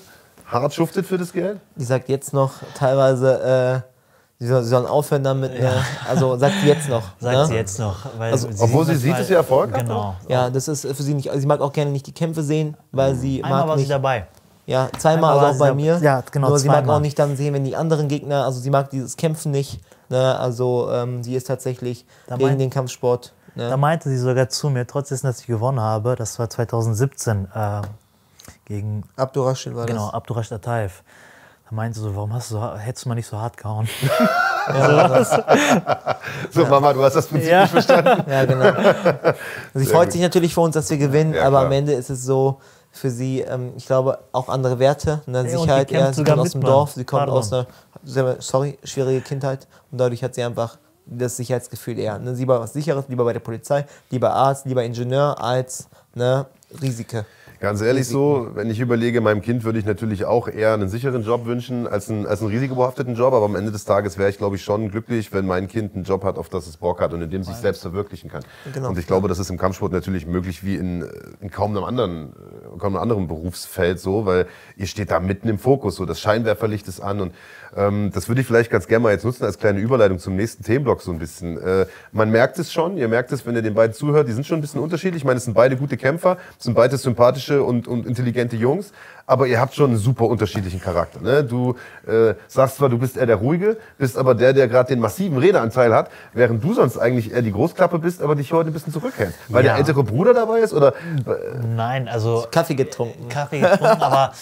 hart schuftet für das Geld? Die sagt jetzt noch teilweise, äh, sie, soll, sie sollen aufhören damit. Ne? Also sagt sie jetzt noch. Sagt ne? sie jetzt noch. Weil Also, obwohl sie sieht, mal- dass sie Erfolg hat, Genau. Ja, das ist für sie nicht. Also sie mag auch gerne nicht die Kämpfe sehen, weil sie Einmal mag war sie nicht. dabei. Ja, zweimal also auch sie bei mir. Ja, genau, Nur sie mag zweimal. auch nicht dann sehen, wenn die anderen Gegner, also sie mag dieses Kämpfen nicht. Ne? Also ähm, sie ist tatsächlich Da gegen mein- den Kampfsport. Da Ne? meinte sie sogar zu mir, trotz dessen, dass ich gewonnen habe, das war 2017 äh, gegen Abdurrashid war genau, das. Abdurash Ataev. Da meinte sie so, warum hast du so, hättest du mal nicht so hart gehauen? [LAUGHS] [LAUGHS] So, Mama, du hast das Prinzip Ja. nicht verstanden. [LAUGHS] Ja, genau. Sie freut gut. sich natürlich für uns, dass wir gewinnen, Ja, aber klar. am Ende ist es so für sie, ähm, ich glaube, auch andere Werte, ne? die Sicherheit. Ja, sie sogar kommt aus dem. Dorf, sie kommt Pardon. aus einer, sehr, sorry, schwierige Kindheit und dadurch hat sie einfach das Sicherheitsgefühl eher. Ne? Lieber was Sicheres, lieber bei der Polizei, lieber Arzt, lieber Ingenieur als ne, Risiken. Ganz ehrlich so, wenn ich überlege, meinem Kind würde ich natürlich auch eher einen sicheren Job wünschen als einen, als einen risikobehafteten Job. Aber am Ende des Tages wäre ich, glaube ich, schon glücklich, wenn mein Kind einen Job hat, auf das es Bock hat und in dem sich selbst verwirklichen kann. Genau. Und ich glaube, das ist im Kampfsport natürlich möglich wie in, in kaum einem anderen, kaum einem anderen Berufsfeld so, weil ihr steht da mitten im Fokus. So, das Scheinwerferlicht ist an und ähm, das würde ich vielleicht ganz gerne mal jetzt nutzen als kleine Überleitung zum nächsten Themenblock so ein bisschen. Äh, man merkt es schon, ihr merkt es, wenn ihr den beiden zuhört, die sind schon ein bisschen unterschiedlich. Ich meine, es sind beide gute Kämpfer, sind beide sympathische und, und intelligente Jungs, aber ihr habt schon einen super unterschiedlichen Charakter. Ne? Du äh, sagst zwar, du bist eher der Ruhige, bist aber der, der gerade den massiven Redeanteil hat, während du sonst eigentlich eher die Großklappe bist, aber dich heute ein bisschen zurückhältst. Weil ja. der ältere Bruder dabei ist? Oder? Nein, also... Kaffee getrunken. Kaffee getrunken, aber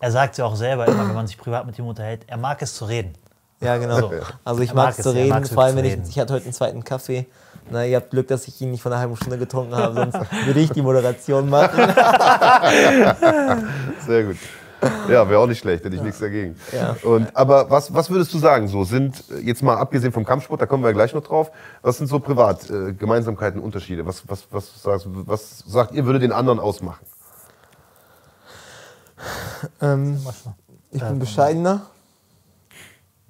er sagt ja auch selber immer, wenn man sich privat mit ihm unterhält, er mag es zu reden. Ja, genau. So. Also ich mag, mag es zu reden, vor allem wenn ich, ich hatte heute einen zweiten Kaffee. Na, ihr habt Glück, dass ich ihn nicht von einer halben Stunde getrunken habe, sonst würde ich die Moderation machen. [LAUGHS] Sehr gut. Ja, wäre auch nicht schlecht, hätte ich ja. nichts dagegen. Ja. Und, aber was, was würdest du sagen, so sind, jetzt mal abgesehen vom Kampfsport, da kommen wir ja gleich noch drauf, was sind so privat äh, Gemeinsamkeiten, Unterschiede? Was, was, was, sagst, was sagt ihr, würde den anderen ausmachen? Ähm, ich bin bescheidener.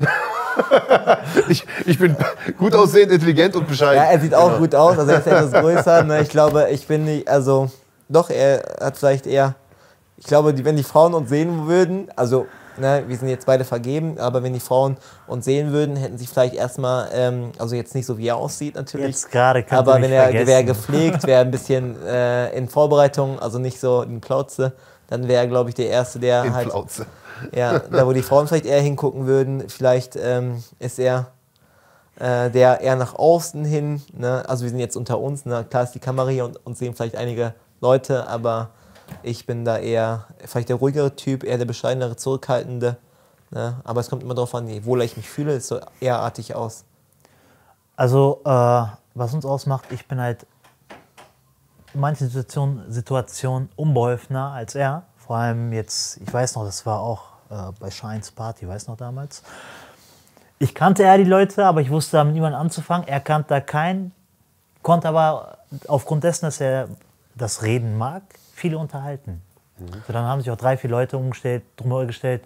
[LAUGHS] ich, ich bin gut aussehend, intelligent und bescheiden. Ja, er sieht auch genau. gut aus, also er ist etwas [LAUGHS] größer. Ne? Ich glaube, ich bin nicht, also doch, er hat vielleicht eher, ich glaube, wenn die Frauen uns sehen würden, also ne, wir sind jetzt beide vergeben, aber wenn die Frauen uns sehen würden, hätten sie vielleicht erstmal, ähm, also jetzt nicht so wie er aussieht natürlich. Jetzt gerade Aber wenn er wäre gepflegt, wäre ein bisschen äh, in Vorbereitung, also nicht so in Plauze, dann wäre, glaube ich, der Erste, der in halt. Plauze. Ja, da wo die Frauen vielleicht eher hingucken würden, vielleicht ähm, ist er äh, der eher nach außen hin. Ne? Also wir sind jetzt unter uns, ne? klar ist die Kamera hier und uns sehen vielleicht einige Leute, aber ich bin da eher vielleicht der ruhigere Typ, eher der bescheidenere, zurückhaltende. Ne? Aber es kommt immer darauf an, je wohler ich mich fühle, ist so eher artig aus. Also, äh, was uns ausmacht, ich bin halt in manchen Situationen, Situationen unbeholfener als er. Vor allem jetzt, ich weiß noch, das war auch äh, bei Shines Party, weiß noch damals. Ich kannte er die Leute, aber ich wusste damit niemanden anzufangen. Er kannte da keinen, konnte aber aufgrund dessen, dass er das Reden mag, viele unterhalten. Mhm. So, dann haben sich auch drei, vier Leute umgestellt, drumherum gestellt,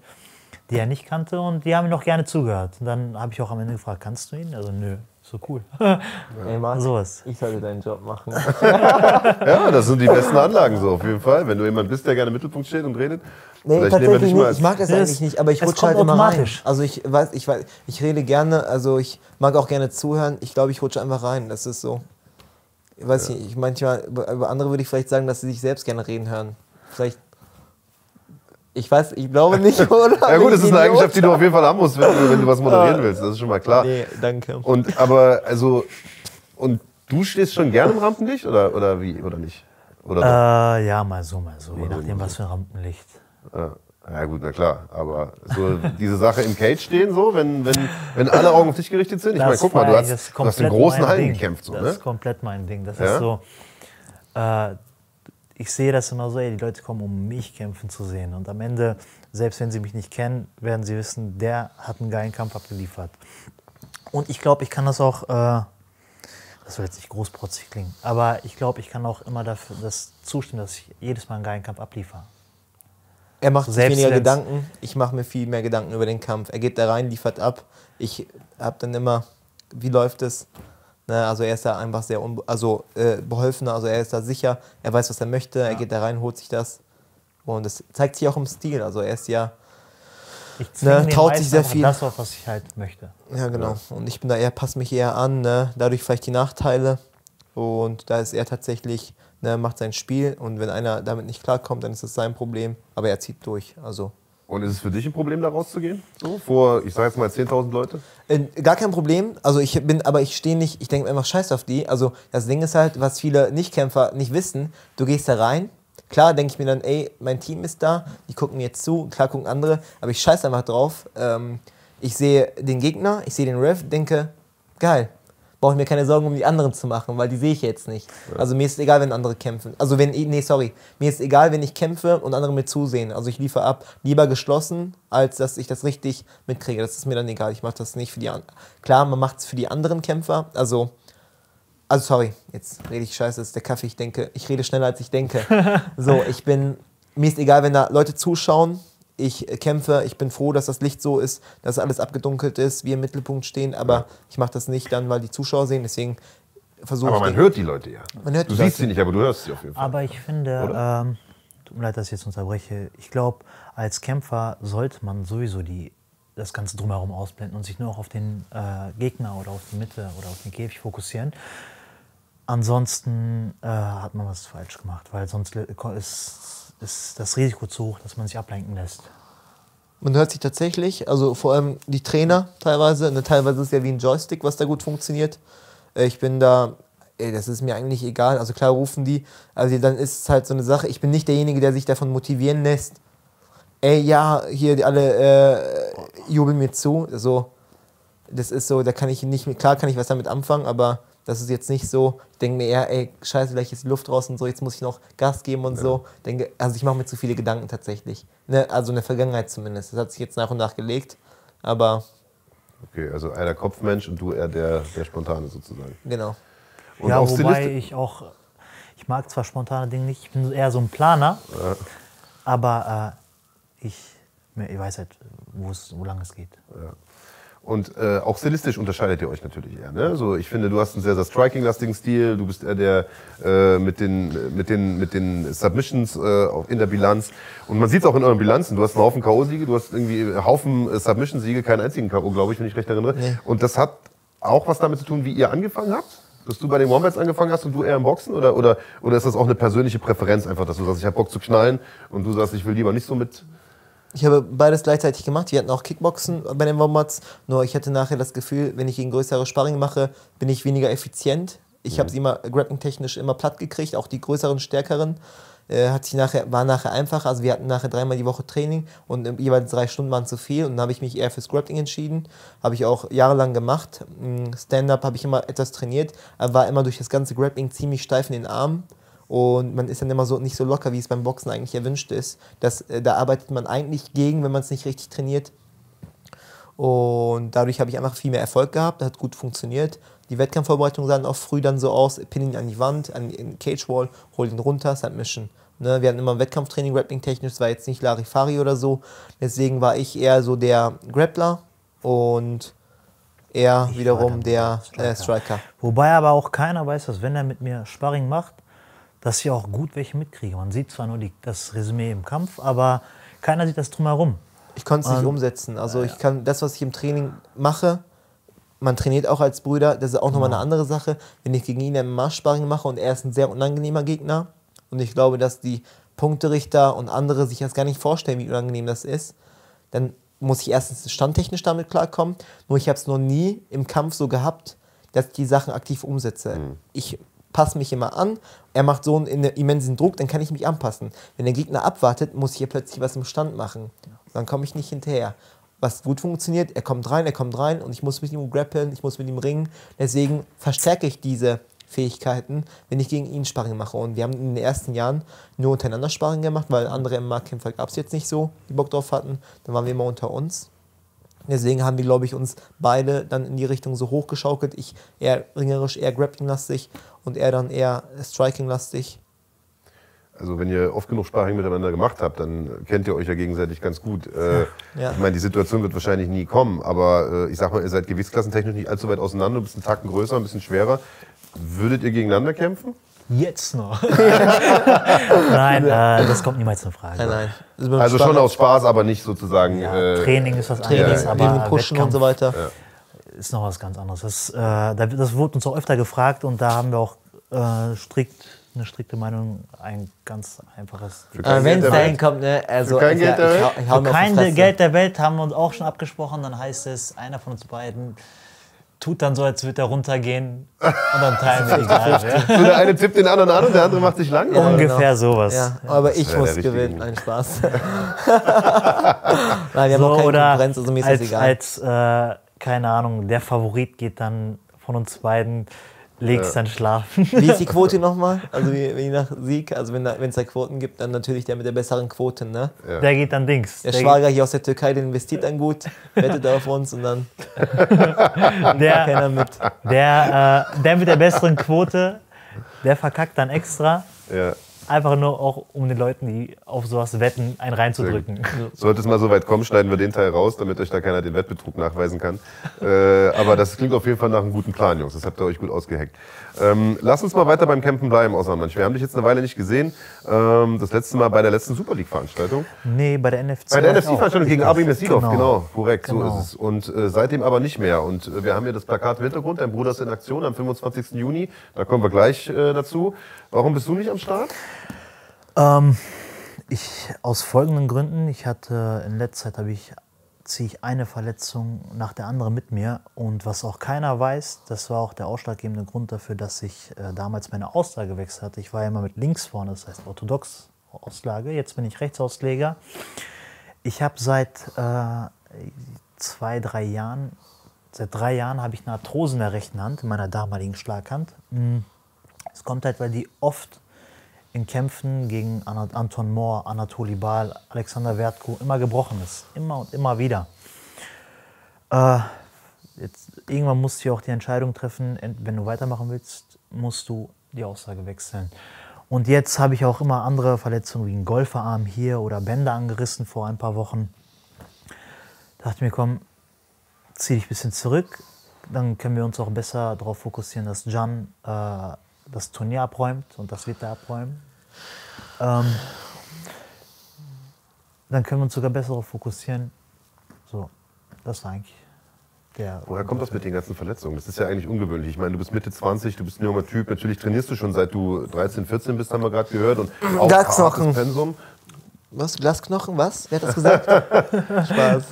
die er nicht kannte und die haben ihm noch gerne zugehört. Und dann habe ich auch am Ende gefragt, kannst du ihn? Also nö, so cool. [LAUGHS] Ey, Mann, Sowas. Ich sollte deinen Job machen. [LAUGHS] ja, das sind die [LAUGHS] besten Anlagen so, auf jeden Fall. Wenn du jemand bist, der gerne im Mittelpunkt steht und redet. Nee, tatsächlich nicht. Ich mag das eigentlich nicht, aber ich rutsche halt immer rein. Also ich weiß, ich weiß, ich rede gerne, also ich mag auch gerne zuhören. Ich glaube, ich rutsche einfach rein. Das ist so. Ich weiß ja. nicht, ich manchmal, über andere würde ich vielleicht sagen, dass sie sich selbst gerne reden hören. Vielleicht ich weiß, ich glaube nicht, [LAUGHS] oder? ja gut, das ist eine Eigenschaft, die du auf jeden Fall haben musst, wenn du, wenn du was moderieren willst. Das ist schon mal klar. Nee, danke. Und aber also und du stehst schon gerne im Rampenlicht oder oder wie oder nicht? Oder äh, ja, mal so, mal so, je nachdem was für ein Rampenlicht. Ja. Ja gut, na klar, aber so diese Sache im Cage stehen so, wenn, wenn, wenn alle Augen auf dich gerichtet sind. Ich meine, guck mal, du hast, du hast in großen Hallen gekämpft. So, das ne? ist komplett mein Ding. Das ja? ist so, äh, ich sehe das immer so, ey, die Leute kommen, um mich kämpfen zu sehen. Und am Ende, selbst wenn sie mich nicht kennen, werden sie wissen, der hat einen geilen Kampf abgeliefert. Und ich glaube, ich kann das auch, äh, das soll jetzt nicht großprotzig klingen, aber ich glaube, ich kann auch immer dafür das zustimmen, dass ich jedes Mal einen geilen Kampf abliefere. Er macht sich weniger Gedanken, ich mache mir viel mehr Gedanken über den Kampf. Er geht da rein, liefert ab. Ich habe dann immer, wie läuft es? Ne, also er ist da einfach sehr also, äh, beholfener, also er ist da sicher, er weiß, was er möchte, ja. er geht da rein, holt sich das. Und das zeigt sich auch im Stil. Also er ist ja. Ich ne, traut sich sehr viel. Das, was ich halt möchte. Ja, genau. Und ich bin da eher, passe mich eher an, ne? dadurch vielleicht die Nachteile. Und da ist er tatsächlich, ne, macht sein Spiel und wenn einer damit nicht klarkommt, dann ist es sein Problem. Aber er zieht durch. Also und ist es für dich ein Problem, da rauszugehen? So, vor, ich sage jetzt mal 10.000 Leute? Äh, gar kein Problem. Also ich bin, aber ich stehe nicht, ich denke einfach scheiß auf die. Also das Ding ist halt, was viele Nichtkämpfer nicht wissen, du gehst da rein, klar denke ich mir dann, ey, mein Team ist da, die gucken mir jetzt zu, klar gucken andere, aber ich scheiß einfach drauf. Ähm, ich sehe den Gegner, ich sehe den Rev, denke, geil. Brauche ich mir keine Sorgen um die anderen zu machen, weil die sehe ich jetzt nicht. Ja. Also mir ist egal, wenn andere kämpfen. Also wenn, nee, sorry, mir ist egal, wenn ich kämpfe und andere mir zusehen. Also ich liefere ab, lieber geschlossen, als dass ich das richtig mitkriege. Das ist mir dann egal. Ich mache das nicht für die anderen. Klar, man macht es für die anderen Kämpfer. Also, also sorry, jetzt rede ich scheiße, das ist der Kaffee. Ich denke, ich rede schneller, als ich denke. [LAUGHS] so, ich bin, mir ist egal, wenn da Leute zuschauen ich kämpfe, ich bin froh, dass das Licht so ist, dass alles abgedunkelt ist, wir im Mittelpunkt stehen, aber ja. ich mache das nicht dann, weil die Zuschauer sehen, deswegen versuche ich. Aber man hört die Leute ja. Man hört du siehst sie nicht, aber du hörst sie auf jeden Fall. Aber ich finde, ähm, tut mir leid, dass ich jetzt unterbreche, ich glaube, als Kämpfer sollte man sowieso die, das Ganze drumherum ausblenden und sich nur auch auf den äh, Gegner oder auf die Mitte oder auf den Käfig fokussieren. Ansonsten äh, hat man was falsch gemacht, weil sonst ist ist das Risiko zu hoch, dass man sich ablenken lässt. Man hört sich tatsächlich, also vor allem die Trainer teilweise, ne, teilweise ist es ja wie ein Joystick, was da gut funktioniert. Äh, ich bin da, ey, das ist mir eigentlich egal. Also klar rufen die, also dann ist es halt so eine Sache, ich bin nicht derjenige, der sich davon motivieren lässt. Ey, ja, hier alle äh, jubeln mir zu. So, das ist so, da kann ich nicht, klar kann ich was damit anfangen, aber das ist jetzt nicht so, ich denke mir eher, ey, scheiße, vielleicht ist die Luft raus und so, jetzt muss ich noch Gas geben und ja. so. Denke, also ich mache mir zu viele Gedanken tatsächlich. Ne, also in der Vergangenheit zumindest. Das hat sich jetzt nach und nach gelegt, aber... Okay, also einer Kopfmensch und du eher der, der Spontane sozusagen. Genau. Und ja, wobei ich auch, ich mag zwar spontane Dinge nicht, ich bin eher so ein Planer, ja. aber äh, ich, ich weiß halt, wo lange es geht. Ja. Und äh, auch stilistisch unterscheidet ihr euch natürlich eher. Ne? So, ich finde, du hast einen sehr, sehr striking-lastigen Stil. Du bist eher der äh, mit, den, mit, den, mit den Submissions äh, in der Bilanz. Und man sieht es auch in euren Bilanzen. Du hast einen Haufen K.O.-Siege, du hast irgendwie einen Haufen äh, Submission-Siege, keinen einzigen K.O., glaube ich, wenn ich recht erinnere. Nee. Und das hat auch was damit zu tun, wie ihr angefangen habt? Dass du bei den Wombats angefangen hast und du eher im Boxen? Oder, oder, oder ist das auch eine persönliche Präferenz einfach, dass du sagst, ich habe Bock zu knallen und du sagst, ich will lieber nicht so mit ich habe beides gleichzeitig gemacht. Wir hatten auch Kickboxen bei den Wombats. Nur ich hatte nachher das Gefühl, wenn ich gegen größere Sparring mache, bin ich weniger effizient. Ich mhm. habe sie immer grappling-technisch immer platt gekriegt, auch die größeren, stärkeren. Äh, hat sich nachher, war nachher einfacher. Also wir hatten nachher dreimal die Woche Training und jeweils drei Stunden waren zu viel. Und dann habe ich mich eher fürs Grappling entschieden. Habe ich auch jahrelang gemacht. Mm, Stand-up habe ich immer etwas trainiert, war immer durch das ganze Grappling ziemlich steif in den Armen. Und man ist dann immer so nicht so locker, wie es beim Boxen eigentlich erwünscht ist. Das, äh, da arbeitet man eigentlich gegen, wenn man es nicht richtig trainiert. Und dadurch habe ich einfach viel mehr Erfolg gehabt, hat gut funktioniert. Die Wettkampfvorbereitungen sahen auch früh dann so aus, pin ihn an die Wand, an den Cage Wall, hol ihn runter, Submission. Ne, wir hatten immer Wettkampftraining, Grappling-technisch, es war jetzt nicht Larifari oder so. Deswegen war ich eher so der Grappler und er wiederum der, der Striker. Äh, Striker. Wobei aber auch keiner weiß, dass wenn er mit mir Sparring macht, dass ich auch gut welche mitkriege. Man sieht zwar nur die, das Resümee im Kampf, aber keiner sieht das drumherum. Ich konnte es nicht umsetzen. Also ich kann das, was ich im Training mache, man trainiert auch als Brüder, das ist auch nochmal eine andere Sache. Wenn ich gegen ihn einen Marschsparring mache und er ist ein sehr unangenehmer Gegner und ich glaube, dass die Punkterichter und andere sich das gar nicht vorstellen, wie unangenehm das ist, dann muss ich erstens standtechnisch damit klarkommen. Nur ich habe es noch nie im Kampf so gehabt, dass ich die Sachen aktiv umsetze. Mhm. Ich passe mich immer an. Er macht so einen immensen Druck, dann kann ich mich anpassen. Wenn der Gegner abwartet, muss ich hier plötzlich was im Stand machen. Dann komme ich nicht hinterher. Was gut funktioniert, er kommt rein, er kommt rein und ich muss mit ihm grappeln, ich muss mit ihm ringen. Deswegen verstärke ich diese Fähigkeiten, wenn ich gegen ihn Sparring mache. Und wir haben in den ersten Jahren nur untereinander Sparring gemacht, weil andere MMA-Kämpfer gab es jetzt nicht so, die Bock drauf hatten. Dann waren wir immer unter uns. Deswegen haben wir, glaube ich, uns beide dann in die Richtung so hochgeschaukelt. Ich eher ringerisch, eher grappling-lastig und er dann eher striking-lastig. Also wenn ihr oft genug Sparring miteinander gemacht habt, dann kennt ihr euch ja gegenseitig ganz gut. Äh, [LAUGHS] ja. Ich meine, die Situation wird wahrscheinlich nie kommen, aber äh, ich sag mal, ihr seid gewichtsklassentechnisch nicht allzu weit auseinander, ein bisschen Tacken größer, ein bisschen schwerer. Würdet ihr gegeneinander kämpfen? Jetzt noch. [LAUGHS] nein, äh, das kommt niemals in Frage. Nein, nein. Also schon aus Spaß, aber nicht sozusagen. Ja, äh, Training ist was anderes, ja, aber Pushen und so weiter. Ist noch was ganz anderes. Das, äh, das wurde uns auch öfter gefragt und da haben wir auch äh, strikt eine strikte Meinung, ein ganz einfaches. Wenn es dahin kommt, ne? Also, kein Geld der Welt? Für kein Geld der Welt haben wir uns auch schon abgesprochen. Dann heißt es, einer von uns beiden tut dann so, als würde er runtergehen und dann teilen wir die [LAUGHS] gleich. So der eine tippt den anderen an und der andere macht sich lang? Ungefähr genau. sowas. Ja, aber ich muss gewinnen, ein Spaß. [LAUGHS] Nein, wir so, haben auch keine Konkurrenz, also mir ist als, das egal. Als, äh, keine Ahnung, der Favorit geht dann von uns beiden legst dann schlafen. Wie ist die Quote [LAUGHS] nochmal? Also wie, wie nach Sieg, also wenn es da Quoten gibt, dann natürlich der mit der besseren Quote, ne? Ja. Der geht dann Dings. Der, der Schwager hier aus der Türkei, der investiert dann gut, wettet auf uns und dann [LAUGHS] der, keiner mit. Der, äh, der mit der besseren Quote, der verkackt dann extra. Ja. Einfach nur auch, um den Leuten, die auf sowas wetten, einen reinzudrücken. Sollte es mal so weit kommen, schneiden wir den Teil raus, damit euch da keiner den Wettbetrug nachweisen kann. Äh, aber das klingt auf jeden Fall nach einem guten Plan, Jungs. Das habt ihr euch gut ausgeheckt. Ähm, lass uns mal weiter beim Campen bleiben, Außermann. Wir haben dich jetzt eine Weile nicht gesehen. Ähm, das letzte Mal bei der letzten Super League-Veranstaltung. Nee, bei der NFC. Bei der NFC-Veranstaltung gegen Abi Messidov, genau. genau. Korrekt, genau. so ist es. Und äh, seitdem aber nicht mehr. Und äh, wir haben hier das Plakat im Hintergrund. Dein Bruder ist in Aktion am 25. Juni. Da kommen wir gleich äh, dazu. Warum bist du nicht am Start? Ähm, ich aus folgenden Gründen. Ich hatte in letzter Zeit habe ich ziehe ich eine Verletzung nach der anderen mit mir. Und was auch keiner weiß, das war auch der ausschlaggebende Grund dafür, dass ich äh, damals meine Auslage gewechselt hatte. Ich war ja immer mit links vorne, das heißt orthodox Auslage. Jetzt bin ich Rechtsausleger. Ich habe seit äh, zwei, drei Jahren, seit drei Jahren habe ich eine Arthrose in der rechten Hand, in meiner damaligen Schlaghand. Hm. Es kommt halt, weil die oft in Kämpfen gegen Anton Mohr, Anatoli Baal, Alexander Wertko immer gebrochen ist. Immer und immer wieder. Äh, jetzt, irgendwann musst du auch die Entscheidung treffen, wenn du weitermachen willst, musst du die Aussage wechseln. Und jetzt habe ich auch immer andere Verletzungen wie einen Golferarm hier oder Bänder angerissen vor ein paar Wochen. Da dachte mir, komm, zieh dich ein bisschen zurück. Dann können wir uns auch besser darauf fokussieren, dass Jan äh, das Turnier abräumt und das wird er abräumen. Ähm, dann können wir uns sogar besser darauf fokussieren. So, das war eigentlich der. Woher kommt das mit den ganzen Verletzungen? Das ist ja eigentlich ungewöhnlich. Ich meine, du bist Mitte 20, du bist ein junger Typ. Natürlich trainierst du schon seit du 13, 14 bist, haben wir gerade gehört. Und auch Glasknochen. Pensum. Was? Glasknochen? Was? Wer hat das gesagt? [LAUGHS] Spaß.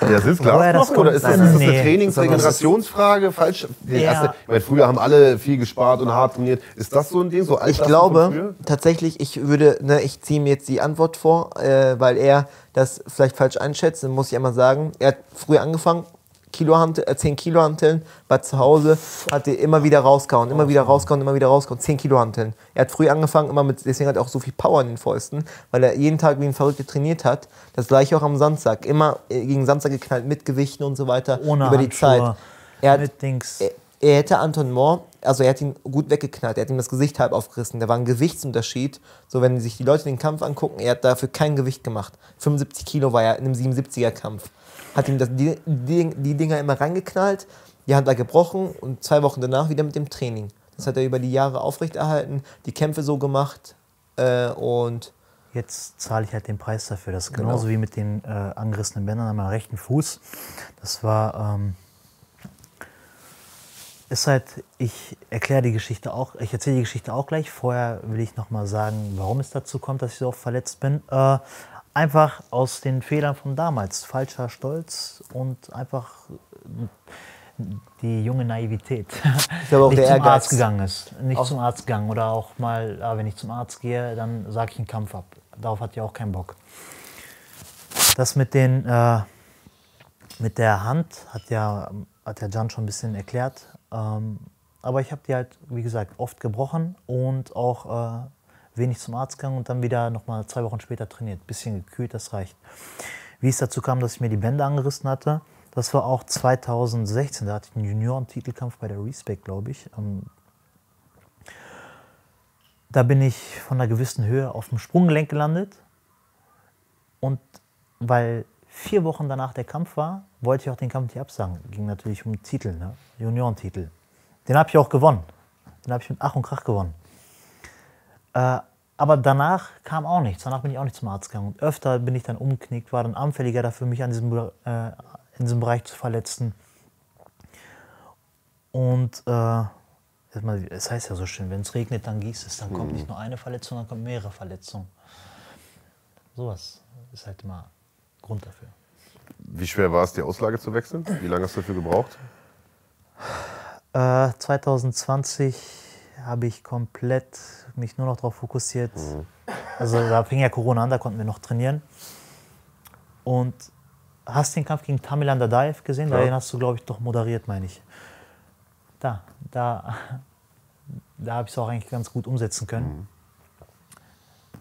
Ja, sind es Glasknochen oder ist das, ist das eine Trainingsregenerationsfrage? Falsch? Ja. ich meine, früher haben alle viel gespart und hart trainiert. Ist das so ein Ding? So ich glaube tatsächlich, ich würde, ne, ich ziehe mir jetzt die Antwort vor, äh, weil er das vielleicht falsch einschätzt. Dann muss ich einmal sagen, er hat früher angefangen, Kilo Hantel, äh, 10 Kilo Hanteln, war zu Hause, hat er immer wieder rausgehauen, immer wieder rausgehauen, immer wieder rausgehauen, 10 Kilo Hanteln. Er hat früh angefangen, immer mit, deswegen hat er auch so viel Power in den Fäusten, weil er jeden Tag wie ein Verrückter trainiert hat. Das gleiche auch am Samstag, immer äh, gegen Samstag geknallt mit Gewichten und so weiter Ohne über die Zeit. Er, hat, er, er hätte Anton Moore, also er hat ihn gut weggeknallt, er hat ihm das Gesicht halb aufgerissen. Da war ein Gewichtsunterschied. So, wenn sich die Leute den Kampf angucken, er hat dafür kein Gewicht gemacht. 75 Kilo war er in einem 77er-Kampf hat ihm das, die, die, die Dinger immer reingeknallt, die Hand war gebrochen und zwei Wochen danach wieder mit dem Training. Das hat er über die Jahre aufrechterhalten, die Kämpfe so gemacht äh, und Jetzt zahle ich halt den Preis dafür. Das ist genau. genauso wie mit den äh, angerissenen Bändern an meinem rechten Fuß. Das war, ähm, ist halt, ich erkläre die Geschichte auch, ich erzähle die Geschichte auch gleich. Vorher will ich noch mal sagen, warum es dazu kommt, dass ich so oft verletzt bin. Äh, einfach aus den Fehlern von damals. Falscher Stolz und einfach die junge Naivität. [LAUGHS] Ich glaube auch nicht der zum Ehrgeiz. Arzt gegangen ist. Nicht auch zum Arzt gegangen. Oder auch mal, ah, wenn ich zum Arzt gehe, dann sage ich einen Kampf ab. Darauf hat ja auch keinen Bock. Das mit, den, äh, mit der Hand hat ja, hat ja Jan schon ein bisschen erklärt. Ähm, aber ich habe die halt, wie gesagt, oft gebrochen und auch äh, wenig zum Arzt gegangen und dann wieder nochmal zwei Wochen später trainiert. Bisschen gekühlt, das reicht. Wie es dazu kam, dass ich mir die Bänder angerissen hatte, das war auch 2016. Da hatte ich einen Junioren-Titelkampf bei der Respect, glaube ich. Ähm, da bin ich von einer gewissen Höhe auf dem Sprunggelenk gelandet. Und weil vier Wochen danach der Kampf war, wollte ich auch den Kampf nicht absagen. Ging natürlich um Titel, ne? Juniorentitel. Den habe ich auch gewonnen. Den habe ich mit Ach und Krach gewonnen. Äh, aber danach kam auch nichts. Danach bin ich auch nicht zum Arzt gegangen. Und öfter bin ich dann umknickt, war dann anfälliger dafür, mich an diesem, äh, in diesem Bereich zu verletzen. Und äh, es heißt ja so schön, wenn es regnet, dann gießt es. Dann kommt nicht nur eine Verletzung, dann kommt mehrere Verletzungen. Sowas ist halt immer Grund dafür. Wie schwer war es, die Auslage zu wechseln? Wie lange hast du dafür gebraucht? Äh, 2020 habe ich komplett mich nur noch darauf fokussiert. Mhm. Also da fing ja Corona an, da konnten wir noch trainieren. Und hast du den Kampf gegen Tamilan Dadaev gesehen? Ja. Den hast du, glaube ich, doch moderiert, meine ich. da, da, da habe ich es auch eigentlich ganz gut umsetzen können.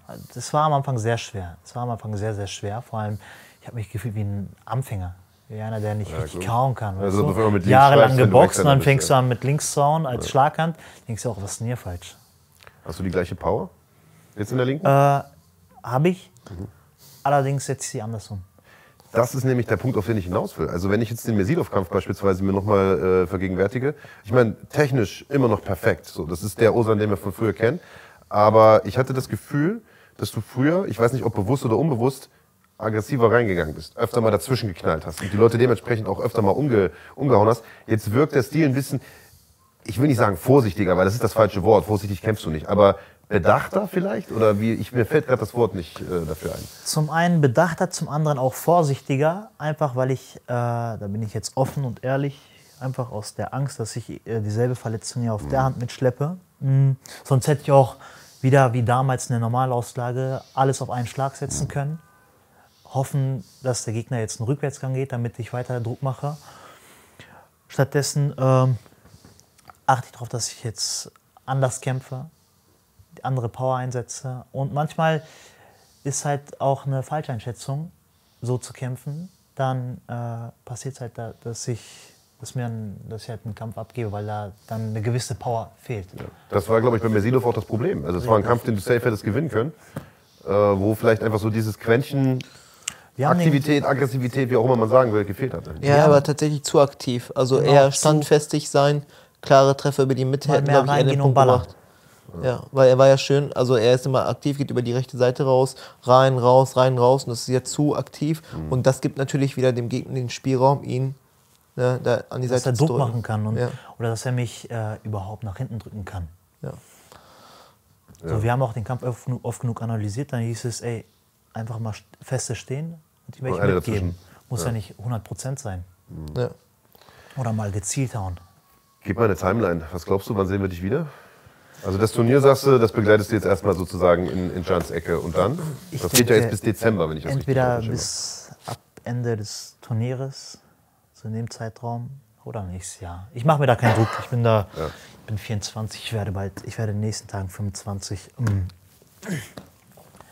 Mhm. Das war am Anfang sehr schwer. Das war am Anfang sehr, sehr schwer. Vor allem, ich habe mich gefühlt wie ein Anfänger. Wie einer, der nicht ja, richtig gut. kauen kann. Also? Mit Jahrelang geboxt und dann fängst du an mit links zu hauen als ja. Schlaghand. Denkst du auch, was ist denn hier falsch? Hast du die gleiche Power? Jetzt in der linken? Äh, habe ich. Mhm. Allerdings setze ich sie andersrum. Das ist nämlich der Punkt, auf den ich hinaus will. Also wenn ich jetzt den Mesidov-Kampf beispielsweise mir nochmal äh, vergegenwärtige, ich meine, technisch immer noch perfekt. So, das ist der Osan, den wir von früher kennen. Aber ich hatte das Gefühl, dass du früher, ich weiß nicht, ob bewusst oder unbewusst, aggressiver reingegangen bist, öfter mal dazwischen geknallt hast und die Leute dementsprechend auch öfter mal umge umgehauen hast. Jetzt wirkt der Stil ein bisschen, ich will nicht sagen vorsichtiger, weil das ist das falsche Wort. Vorsichtig kämpfst du nicht. Aber bedachter vielleicht? Oder wie, ich, mir fällt gerade das Wort nicht äh, dafür ein. Zum einen bedachter, zum anderen auch vorsichtiger. Einfach weil ich, äh, da bin ich jetzt offen und ehrlich, einfach aus der Angst, dass ich äh, dieselbe Verletzung hier auf mhm. der Hand mitschleppe. Mhm. Sonst hätte ich auch wieder wie damals eine Normalauslage alles auf einen Schlag setzen können. Hoffen, dass der Gegner jetzt einen Rückwärtsgang geht, damit ich weiter Druck mache. Stattdessen ähm, achte ich darauf, dass ich jetzt anders kämpfe, andere Power einsetze. Und manchmal ist halt auch eine Falscheinschätzung, so zu kämpfen. Dann äh, passiert es halt, da, dass ich dass, mir ein, dass ich halt einen Kampf abgebe, weil da dann eine gewisse Power fehlt. Ja. Das war, glaube ich, bei Mersilov auch das Problem. Also es war ein Kampf, den du safe hättest gewinnen können, äh, wo vielleicht einfach so dieses Quäntchen Aktivität, Aggressivität, wie auch immer man sagen will, gefehlt hat. Ja, aber tatsächlich zu aktiv. Also genau, eher standfestig sein, klare Treffer über die Mitte hätten, glaube ich, einen Punkt gemacht. Ja, weil er war ja schön, also er ist immer aktiv, geht über die rechte Seite raus, rein, raus, rein, raus und das ist ja zu aktiv mhm. und das gibt natürlich wieder dem Gegner den Spielraum, ihn ne, da an die dass Seite zu drücken. Dass er Druck machen kann und, ja. oder dass er mich äh, überhaupt nach hinten drücken kann. Ja. So, wir haben auch den Kampf oft, oft, genug analysiert, dann hieß es, ey, einfach mal feste stehen und die möchte ich mitgeben. Muss ja. ja nicht 100% sein. Mhm. Oder mal gezielt hauen. Gib mal eine Timeline. Was glaubst du, wann sehen wir dich wieder? Also das Turnier, sagst du, das begleitest du jetzt erstmal sozusagen in, in Jans Ecke und dann? Ich das geht ja jetzt bis Dezember, wenn ich das Entweder bis ab Ende des Turnieres, so in dem Zeitraum, oder nächstes Jahr. Ich mache mir da keinen Druck. Ich bin da, ja. ich bin 24, ich werde bald, ich werde in den nächsten Tagen 25.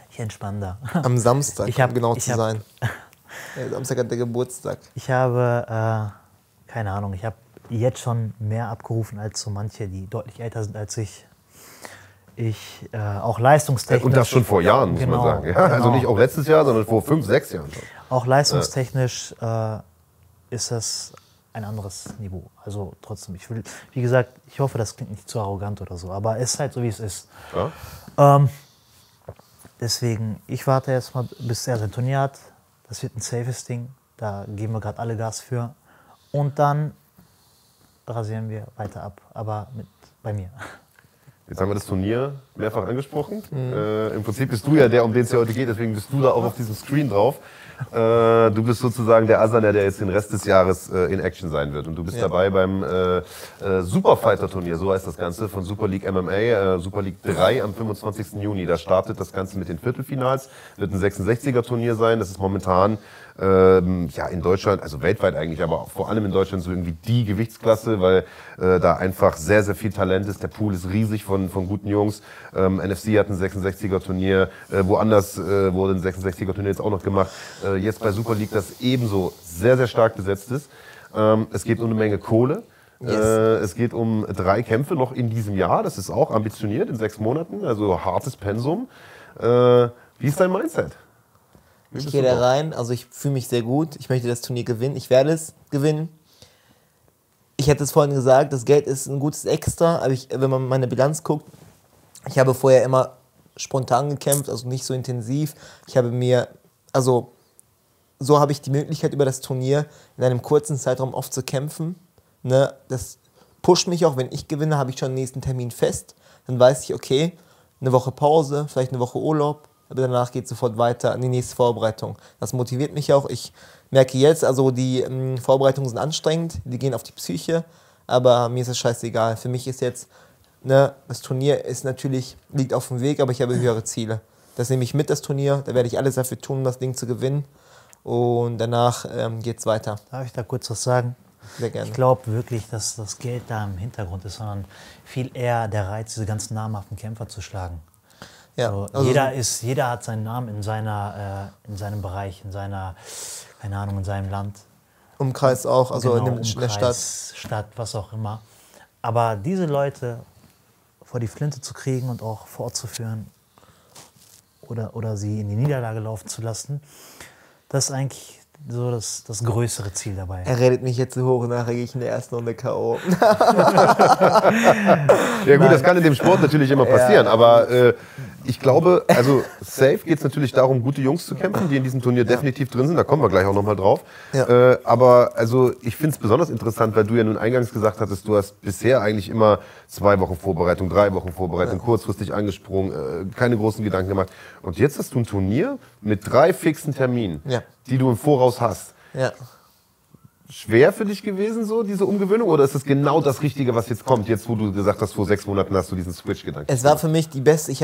Ich entspanne da. Am Samstag, ich hab, um genau zu hab, sein. [LAUGHS] Samstag hat der Geburtstag. Ich habe, äh, keine Ahnung, ich habe jetzt schon mehr abgerufen als so manche, die deutlich älter sind als ich ich äh, auch leistungstechnisch. Und das schon vor Jahren, muss genau, man sagen. Ja, also genau. Also nicht auch letztes Jahr, sondern vor fünf, sechs Jahren schon. Auch leistungstechnisch äh, ist das ein anderes Niveau. Also trotzdem, ich will, wie gesagt, ich hoffe, das klingt nicht zu arrogant oder so, aber es ist halt so, wie es ist. Ja. Ähm, deswegen, ich warte jetzt mal, bis er sein Turnier hat. Das wird ein safes Ding. Da geben wir gerade alle Gas für. Und dann rasieren wir weiter ab, aber mit, bei mir. Jetzt haben wir das Turnier mehrfach angesprochen. Mhm. Äh, Im Prinzip bist du ja der, um den es ja heute geht, deswegen bist du da auch auf diesem Screen drauf. Äh, du bist sozusagen der Asana, der jetzt den Rest des Jahres äh, in Action sein wird. Und du bist ja. dabei beim äh, äh, Superfighter-Turnier, so heißt das Ganze, von Super League MMA, äh, Super League 3 am 25. Juni. Da startet das Ganze mit den Viertelfinals, wird ein 66er-Turnier sein. Das ist momentan ähm, ja, in Deutschland, also weltweit eigentlich, aber vor allem in Deutschland so irgendwie die Gewichtsklasse, weil äh, da einfach sehr, sehr viel Talent ist. Der Pool ist riesig von, von guten Jungs. Ähm, NFC hat ein 66er-Turnier, äh, woanders äh, wurde ein 66er-Turnier jetzt auch noch gemacht. Äh, jetzt bei Super League, das ebenso sehr, sehr stark besetzt ist. Ähm, es geht um eine Menge Kohle. Yes. Äh, es geht um drei Kämpfe noch in diesem Jahr. Das ist auch ambitioniert in sechs Monaten, also hartes Pensum. Äh, wie ist dein Mindset? Ich gehe da rein, also ich fühle mich sehr gut. Ich möchte das Turnier gewinnen. Ich werde es gewinnen. Ich hätte es vorhin gesagt, das Geld ist ein gutes Extra, aber ich, wenn man meine Bilanz guckt, ich habe vorher immer spontan gekämpft, also nicht so intensiv. Ich habe mir, also so habe ich die Möglichkeit über das Turnier in einem kurzen Zeitraum oft zu kämpfen. Ne? Das pusht mich auch, wenn ich gewinne, habe ich schon den nächsten Termin fest. Dann weiß ich, okay, eine Woche Pause, vielleicht eine Woche Urlaub, danach geht es sofort weiter an die nächste Vorbereitung. Das motiviert mich auch. Ich merke jetzt, also die ähm, Vorbereitungen sind anstrengend, die gehen auf die Psyche, aber mir ist es scheißegal. Für mich ist jetzt, ne, das Turnier ist natürlich, liegt auf dem Weg, aber ich habe höhere Ziele. Das nehme ich mit, das Turnier, da werde ich alles dafür tun, um das Ding zu gewinnen. Und danach ähm, geht es weiter. Darf ich da kurz was sagen? Sehr gerne. Ich glaube wirklich, dass das Geld da im Hintergrund ist, sondern viel eher der Reiz, diese ganzen namhaften Kämpfer zu schlagen. Ja, So, also- jeder, ist, jeder hat seinen Namen in, seiner, äh, in seinem Bereich, in seiner, keine Ahnung, in seinem Land. Umkreis auch, also Genau, in, dem, in der Stadt. Umkreis, Stadt, was auch immer. Aber diese Leute vor die Flinte zu kriegen und auch fortzuführen oder, oder sie in die Niederlage laufen zu lassen, das ist eigentlich so das, das größere Ziel dabei. Er redet mich jetzt so hoch und nachher gehe ich in der ersten Runde K.O. [LAUGHS] Ja gut, das kann in dem Sport natürlich immer passieren, aber äh, ich glaube, also safe geht es natürlich darum, gute Jungs zu kämpfen, die in diesem Turnier definitiv drin sind, da kommen wir gleich auch nochmal drauf. Ja. Äh, aber also ich finde es besonders interessant, weil du ja nun eingangs gesagt hattest, du hast bisher eigentlich immer zwei Wochen Vorbereitung, drei Wochen Vorbereitung, kurzfristig angesprungen, äh, keine großen Gedanken gemacht. Und jetzt hast du ein Turnier mit drei fixen Terminen, Ja. die du im Voraus hast. Ja. Schwer für dich gewesen, so diese Umgewöhnung? Oder ist es genau das Richtige, was jetzt kommt, jetzt wo du gesagt hast, vor sechs Monaten hast du diesen Switch-Gedanken? Es war für mich die beste. Ich,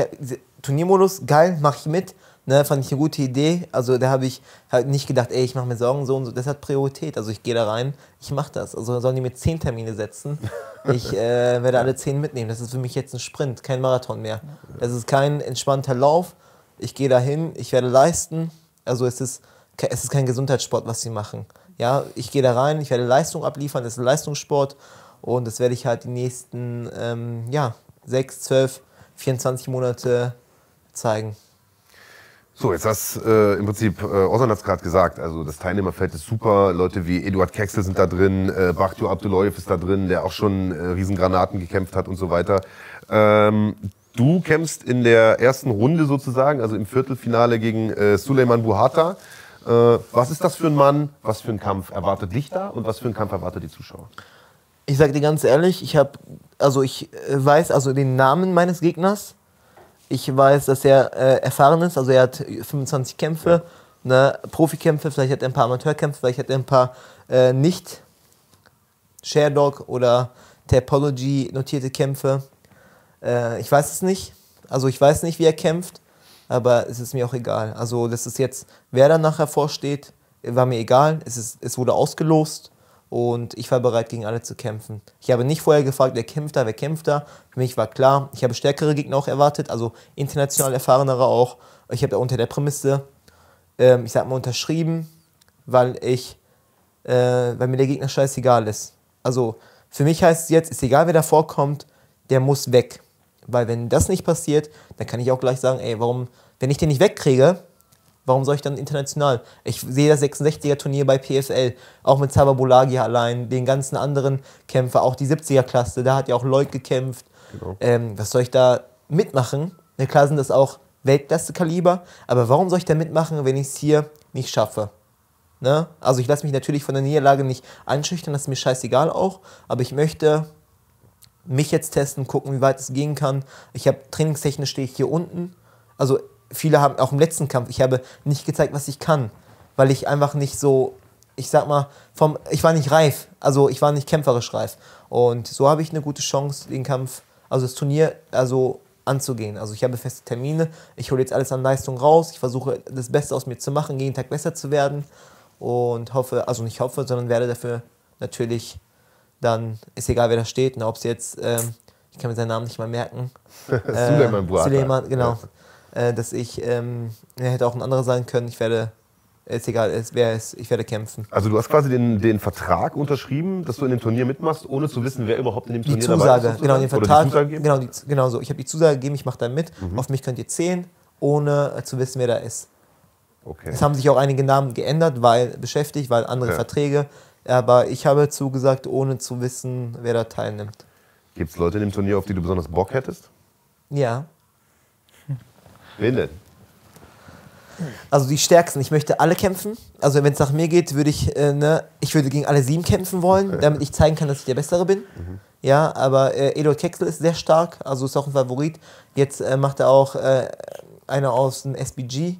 Turniermodus, geil, mache ich mit. Ne, fand ich eine gute Idee. Also da habe ich halt nicht gedacht, ey, ich mache mir Sorgen so und so. Das hat Priorität. Also ich gehe da rein, ich mache das. Also sollen die mir zehn Termine setzen. [LAUGHS] Ich äh, werde alle zehn mitnehmen. Das ist für mich jetzt ein Sprint, kein Marathon mehr. Das ist kein entspannter Lauf. Ich gehe dahin, ich werde leisten. Also es ist, es ist kein Gesundheitssport, was sie machen. Ja, ich gehe da rein, ich werde Leistung abliefern. Das ist ein Leistungssport. Und das werde ich halt die nächsten ähm, ja, 6, 12, 24 Monate zeigen. So, jetzt hast äh, im Prinzip, äh, Ozan hat es gerade gesagt, also das Teilnehmerfeld ist super. Leute wie Eduard Kexel sind da drin, äh, Bachtio Abdullayev ist da drin, der auch schon äh, Riesengranaten gekämpft hat und so weiter. Ähm, du kämpfst in der ersten Runde sozusagen, also im Viertelfinale gegen äh, Suleiman Buhata. Äh, was ist das für ein Mann? Was für ein Kampf erwartet dich da und was für ein Kampf erwartet die Zuschauer? Ich sage dir ganz ehrlich, ich habe, also ich äh, weiß also den Namen meines Gegners. Ich weiß, dass er äh, erfahren ist, also er hat 25 Kämpfe, ne, Profikämpfe, vielleicht hat er ein paar Amateurkämpfe, vielleicht hat er ein paar äh, nicht Sharedog oder Tapology notierte Kämpfe. Äh, ich weiß es nicht. Also ich weiß nicht, wie er kämpft, aber es ist mir auch egal. Also das ist jetzt, wer dann nachher vorsteht, war mir egal. Es, ist, es wurde ausgelost und ich war bereit, gegen alle zu kämpfen. Ich habe nicht vorher gefragt, wer kämpft da, wer kämpft da. Für mich war klar, ich habe stärkere Gegner auch erwartet, also international erfahrenere auch. Ich habe unter der Prämisse, ähm, ich sag mal, unterschrieben, weil ich, äh, weil mir der Gegner scheißegal ist. Also für mich heißt es jetzt, ist egal, wer da vorkommt, der muss weg. Weil wenn das nicht passiert, dann kann ich auch gleich sagen, ey, warum, wenn ich den nicht wegkriege, warum soll ich dann international? Ich sehe das 66er-Turnier bei PFL, auch mit Saba Bolagia allein, den ganzen anderen Kämpfer, auch die 70er-Klasse, da hat ja auch Lloyd gekämpft. Ähm, was soll ich da mitmachen? Na klar sind das auch Weltklasse-Kaliber, aber warum soll ich da mitmachen, wenn ich es hier nicht schaffe? Ne? Also ich lasse mich natürlich von der Niederlage nicht einschüchtern, das ist mir scheißegal auch, aber ich möchte mich jetzt testen, gucken, wie weit es gehen kann. Ich habe trainingstechnisch stehe ich hier unten. Also viele haben auch im letzten Kampf, ich habe nicht gezeigt, was ich kann, weil ich einfach nicht so, ich sag mal, vom, ich war nicht reif, also ich war nicht kämpferisch reif. Und so habe ich eine gute Chance, den Kampf, also das Turnier, also anzugehen. Also ich habe feste Termine, ich hole jetzt alles an Leistung raus, ich versuche das Beste aus mir zu machen, jeden Tag besser zu werden und hoffe, also nicht hoffe, sondern werde dafür natürlich dann, ist egal wer da steht, ne, ob es jetzt, ähm, ich kann mir seinen Namen nicht mal merken, [LAUGHS] Suleiman Buata. Suleiman, genau. Äh, dass ich, ähm, er hätte auch ein anderer sein können. Ich werde, ist egal, es, wer es, ich werde kämpfen. Also du hast quasi den, den Vertrag unterschrieben, dass du in dem Turnier mitmachst, ohne zu wissen, wer überhaupt in dem Die Turnier dabei Zusage, ist. genau, den? Vertrag, Oder die Zusage genau, die, genau so. Ich habe die Zusage gegeben, ich mache da mit. Mhm. Auf mich könnt ihr zählen, ohne äh, zu wissen, wer da ist. Okay. Es haben sich auch einige Namen geändert, weil beschäftigt, weil andere Ja. Verträge. Aber ich habe zugesagt, ohne zu wissen, wer da teilnimmt. Gibt es Leute in dem Turnier, auf die du besonders Bock hättest? Ja. Wen denn? Also die stärksten. Ich möchte alle kämpfen. Also wenn es nach mir geht, würde ich, äh, ne, ich würde gegen alle sieben kämpfen wollen, damit ich zeigen kann, dass ich der Bessere bin. Ja, aber äh, Eduard Kexel ist sehr stark, also ist auch ein Favorit. Jetzt äh, macht er auch äh, einer aus dem SBG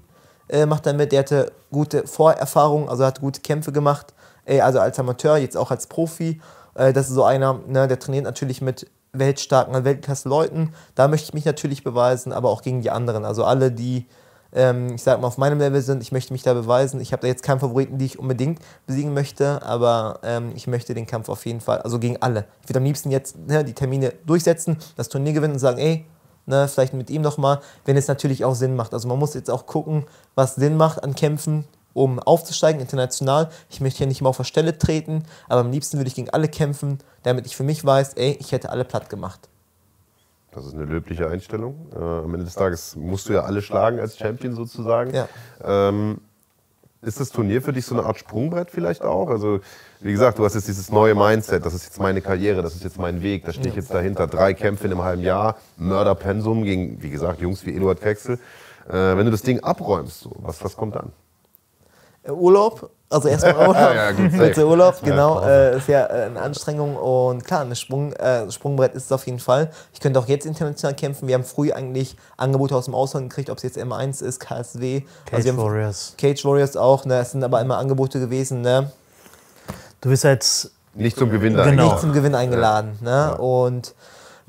äh, macht er mit. Der hatte gute Vorerfahrungen, also hat gute Kämpfe gemacht. Also als Amateur, jetzt auch als Profi. Äh, das ist so einer, ne, der trainiert natürlich mit weltstarken Weltklasse-Leuten. Da möchte ich mich natürlich beweisen, aber auch gegen die anderen. Also alle, die ähm, ich sag mal, auf meinem Level sind. Ich möchte mich da beweisen. Ich habe da jetzt keinen Favoriten, die ich unbedingt besiegen möchte, aber ähm, ich möchte den Kampf auf jeden Fall, also gegen alle. Ich würde am liebsten jetzt ne, die Termine durchsetzen, das Turnier gewinnen und sagen, ey, ne, vielleicht mit ihm nochmal, wenn es natürlich auch Sinn macht. Also man muss jetzt auch gucken, was Sinn macht an Kämpfen, um aufzusteigen international. Ich möchte hier nicht immer auf der Stelle treten, aber am liebsten würde ich gegen alle kämpfen, damit ich für mich weiß, ey, ich hätte alle platt gemacht. Das ist eine löbliche Einstellung. Äh, am Ende des Tages musst du ja alle schlagen als Champion sozusagen. Ja. Ähm, ist das Turnier für dich so eine Art Sprungbrett vielleicht auch? Also, wie gesagt, du hast jetzt dieses neue Mindset, das ist jetzt meine Karriere, das ist jetzt mein Weg, da stehe ich jetzt dahinter. Drei Kämpfe in einem halben Jahr, Mörderpensum gegen, wie gesagt, Jungs wie Eduard Kexel. Äh, wenn du das Ding abräumst, so, was, was kommt dann? Äh, Urlaub, also erstmal [LAUGHS] Urlaub, ja, ja, Urlaub, genau, äh, ist ja äh, eine Anstrengung und klar, ein Sprung, äh, Sprungbrett ist es auf jeden Fall. Ich könnte auch jetzt international kämpfen. Wir haben früh eigentlich Angebote aus dem Ausland gekriegt, ob es jetzt M1 ist, KSW. Cage also Warriors. Cage Warriors auch, ne? es sind aber immer Angebote gewesen. Ne? Du bist jetzt... Nicht zum Gewinn genau. Nicht zum Gewinn eingeladen. Ne? Und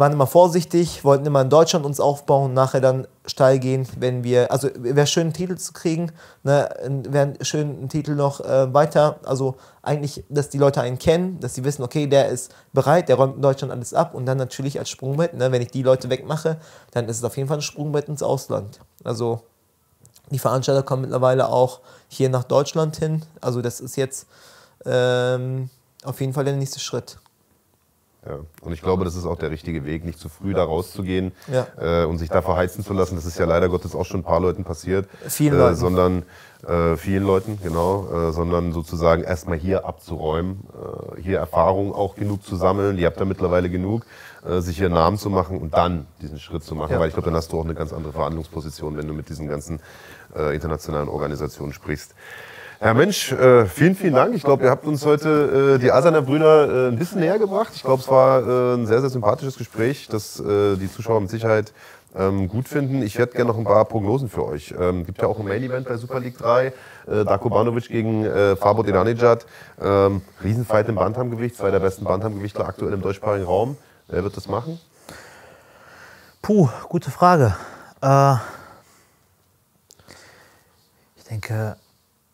waren immer vorsichtig, wollten immer in Deutschland uns aufbauen, nachher dann steil gehen, wenn wir, also wäre schön, einen Titel zu kriegen, ne, wäre schön, einen Titel noch äh, weiter, also eigentlich, dass die Leute einen kennen, dass sie wissen, okay, der ist bereit, der räumt in Deutschland alles ab und dann natürlich als Sprungbrett, ne, wenn ich die Leute wegmache, dann ist es auf jeden Fall ein Sprungbrett ins Ausland. Also die Veranstalter kommen mittlerweile auch hier nach Deutschland hin, also das ist jetzt ähm, auf jeden Fall der nächste Schritt. Ja. Und ich glaube, das ist auch der richtige Weg, nicht zu früh da rauszugehen ja. äh, und sich da verheizen zu lassen. Das ist ja leider Gottes auch schon ein paar Leuten passiert. Vielen äh, Leuten. Sondern äh, vielen Leuten, genau. Äh, sondern sozusagen erstmal hier abzuräumen, äh, hier Erfahrung auch genug zu sammeln. Ihr habt da mittlerweile genug, äh, sich hier Namen zu machen und dann diesen Schritt zu machen. Ja. Weil ich glaube, dann hast du auch eine ganz andere Verhandlungsposition, wenn du mit diesen ganzen internationalen Organisationen sprichst. Herr Mensch, äh, vielen, vielen Dank. Ich glaube, ihr habt uns heute äh, die Asaner Brüder äh, ein bisschen näher gebracht. Ich glaube, es war äh, ein sehr, sehr sympathisches Gespräch, das äh, die Zuschauer mit Sicherheit ähm, gut finden. Ich hätte gerne noch ein paar Prognosen für euch. Ähm, gibt ja auch ein Main Event bei Super League 3. Äh, Darko Banovic gegen äh, Fabo Denanejad. Ähm, Riesenfight im Bantamgewicht. Zwei der besten Bantamgewichtler aktuell im deutschsprachigen Raum. Wer wird das machen? Puh, gute Frage. Äh, ich denke,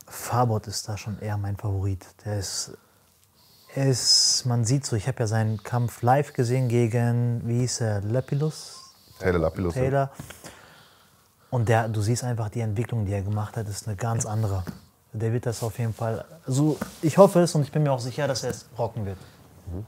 Farbot ist da schon eher mein Favorit. Der ist, ist man sieht so, ich habe ja seinen Kampf live gesehen gegen, wie hieß er, Lapilus? Taylor Lapilus. Taylor. Und der, du siehst einfach die Entwicklung, die er gemacht hat, ist eine ganz andere. Der wird das auf jeden Fall, also ich hoffe es und ich bin mir auch sicher, dass er es rocken wird.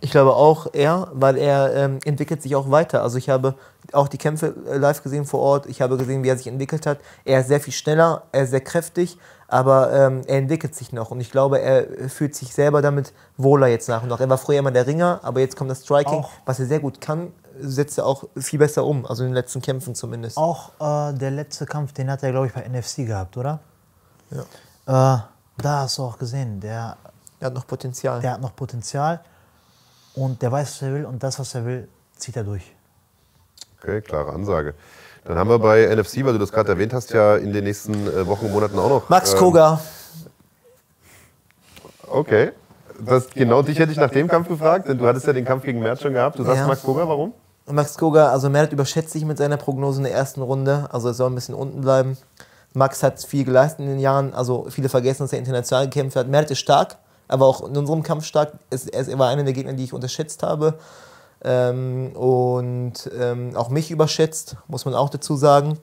Ich glaube auch er, weil er ähm, entwickelt sich auch weiter. Also ich habe auch die Kämpfe äh, live gesehen vor Ort. Ich habe gesehen, wie er sich entwickelt hat. Er ist sehr viel schneller, er ist sehr kräftig, aber ähm, er entwickelt sich noch. Und ich glaube, er fühlt sich selber damit wohler jetzt nach und nach. Er war früher immer der Ringer, aber jetzt kommt das Striking, auch. was er sehr gut kann, setzt er auch viel besser um. Also in den letzten Kämpfen zumindest. Auch äh, der letzte Kampf, den hat er, glaube ich, bei NFC gehabt, oder? Ja. Äh, da hast du auch gesehen, der, der hat noch Potenzial. Der hat noch Potenzial. Und der weiß, was er will und das, was er will, zieht er durch. Okay, klare Ansage. Dann haben wir bei NFC, weil du das gerade erwähnt hast, ja in den nächsten äh, Wochen und Monaten auch noch. Max ähm, Koga. Okay. Das, genau dich hätte ich nach dem Kampf gefragt, denn du hattest ja den Kampf gegen Merz schon gehabt. Du sagst ja. Max Koga, warum? Max Koga, also Mert überschätzt sich mit seiner Prognose in der ersten Runde. Also er soll ein bisschen unten bleiben. Max hat viel geleistet in den Jahren. Also viele vergessen, dass er international gekämpft hat. Mert ist stark aber auch in unserem Kampf stark. Er war einer der Gegner, die ich unterschätzt habe. Ähm, und ähm, auch mich überschätzt, muss man auch dazu sagen.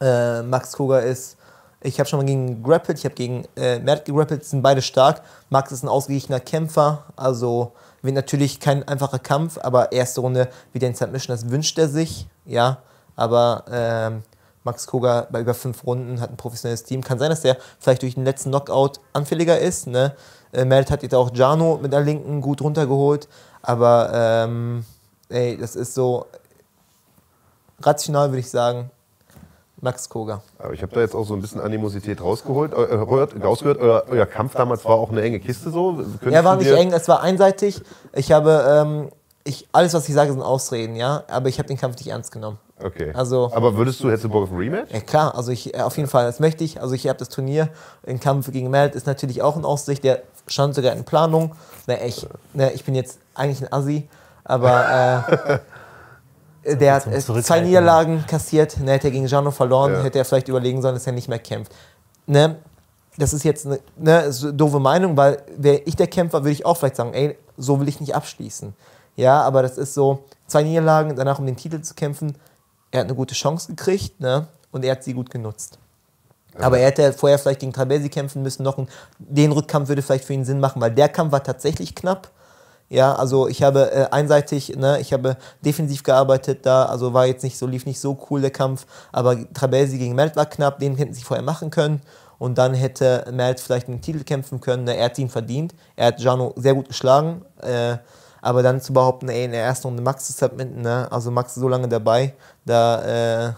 Äh, Max Koga ist, ich habe schon mal gegen grappelt, ich habe gegen äh, Mert gegrappelt, sind beide stark. Max ist ein ausgeglichener Kämpfer, also wird natürlich kein einfacher Kampf, aber erste Runde wieder in Submission, das wünscht er sich, ja. Aber ähm, Max Koga bei über fünf Runden hat ein professionelles Team. Kann sein, dass er vielleicht durch den letzten Knockout anfälliger ist, ne? Äh, hat jetzt auch Jano mit der Linken gut runtergeholt. Aber ähm, ey, das ist so rational, würde ich sagen, Max Koga. Aber ich habe da jetzt auch so ein bisschen Animosität rausgeholt, äh, rausgehört. Euer, euer, Kampf damals war auch eine enge Kiste so. Könntest ja, war nicht eng, es war einseitig. Ich habe, ähm, ich, alles was ich sage, sind Ausreden, ja. Aber ich habe den Kampf nicht ernst genommen. Okay. Also, aber würdest du, hättest du Bock auf ein Rematch? Ja klar, also ich, äh, auf jeden Fall, das möchte ich. Also ich habe das Turnier im Kampf gegen Melt ist natürlich auch in Aussicht, der stand sogar in Planung. Na, ich, na, ich bin jetzt eigentlich ein Assi, aber äh, [LAUGHS] der hat äh, zwei Niederlagen kassiert, ne, hätte er gegen Jano verloren, ja. hätte er vielleicht überlegen sollen, dass er nicht mehr kämpft. Ne? Das ist jetzt eine ne, so doofe Meinung, weil wäre ich der Kämpfer, würde ich auch vielleicht sagen, ey, so will ich nicht abschließen. Ja, aber das ist so, zwei Niederlagen, danach um den Titel zu kämpfen, er hat eine gute Chance gekriegt ne, und er hat sie gut genutzt. Aber er hätte vorher vielleicht gegen Trabelsi kämpfen müssen. Noch ein, den Rückkampf würde vielleicht für ihn Sinn machen, weil der Kampf war tatsächlich knapp. Ja, also ich habe äh, einseitig, ne, ich habe defensiv gearbeitet da, also war jetzt nicht so, lief nicht so cool der Kampf, aber Trabelsi gegen Mert war knapp, den hätten sie vorher machen können und dann hätte Mert vielleicht einen Titel kämpfen können, ne, er hat ihn verdient, er hat Jano sehr gut geschlagen, äh, aber dann zu behaupten, ey, in der ersten Runde Max zu submitten, ne, also Max ist so lange dabei, da, äh,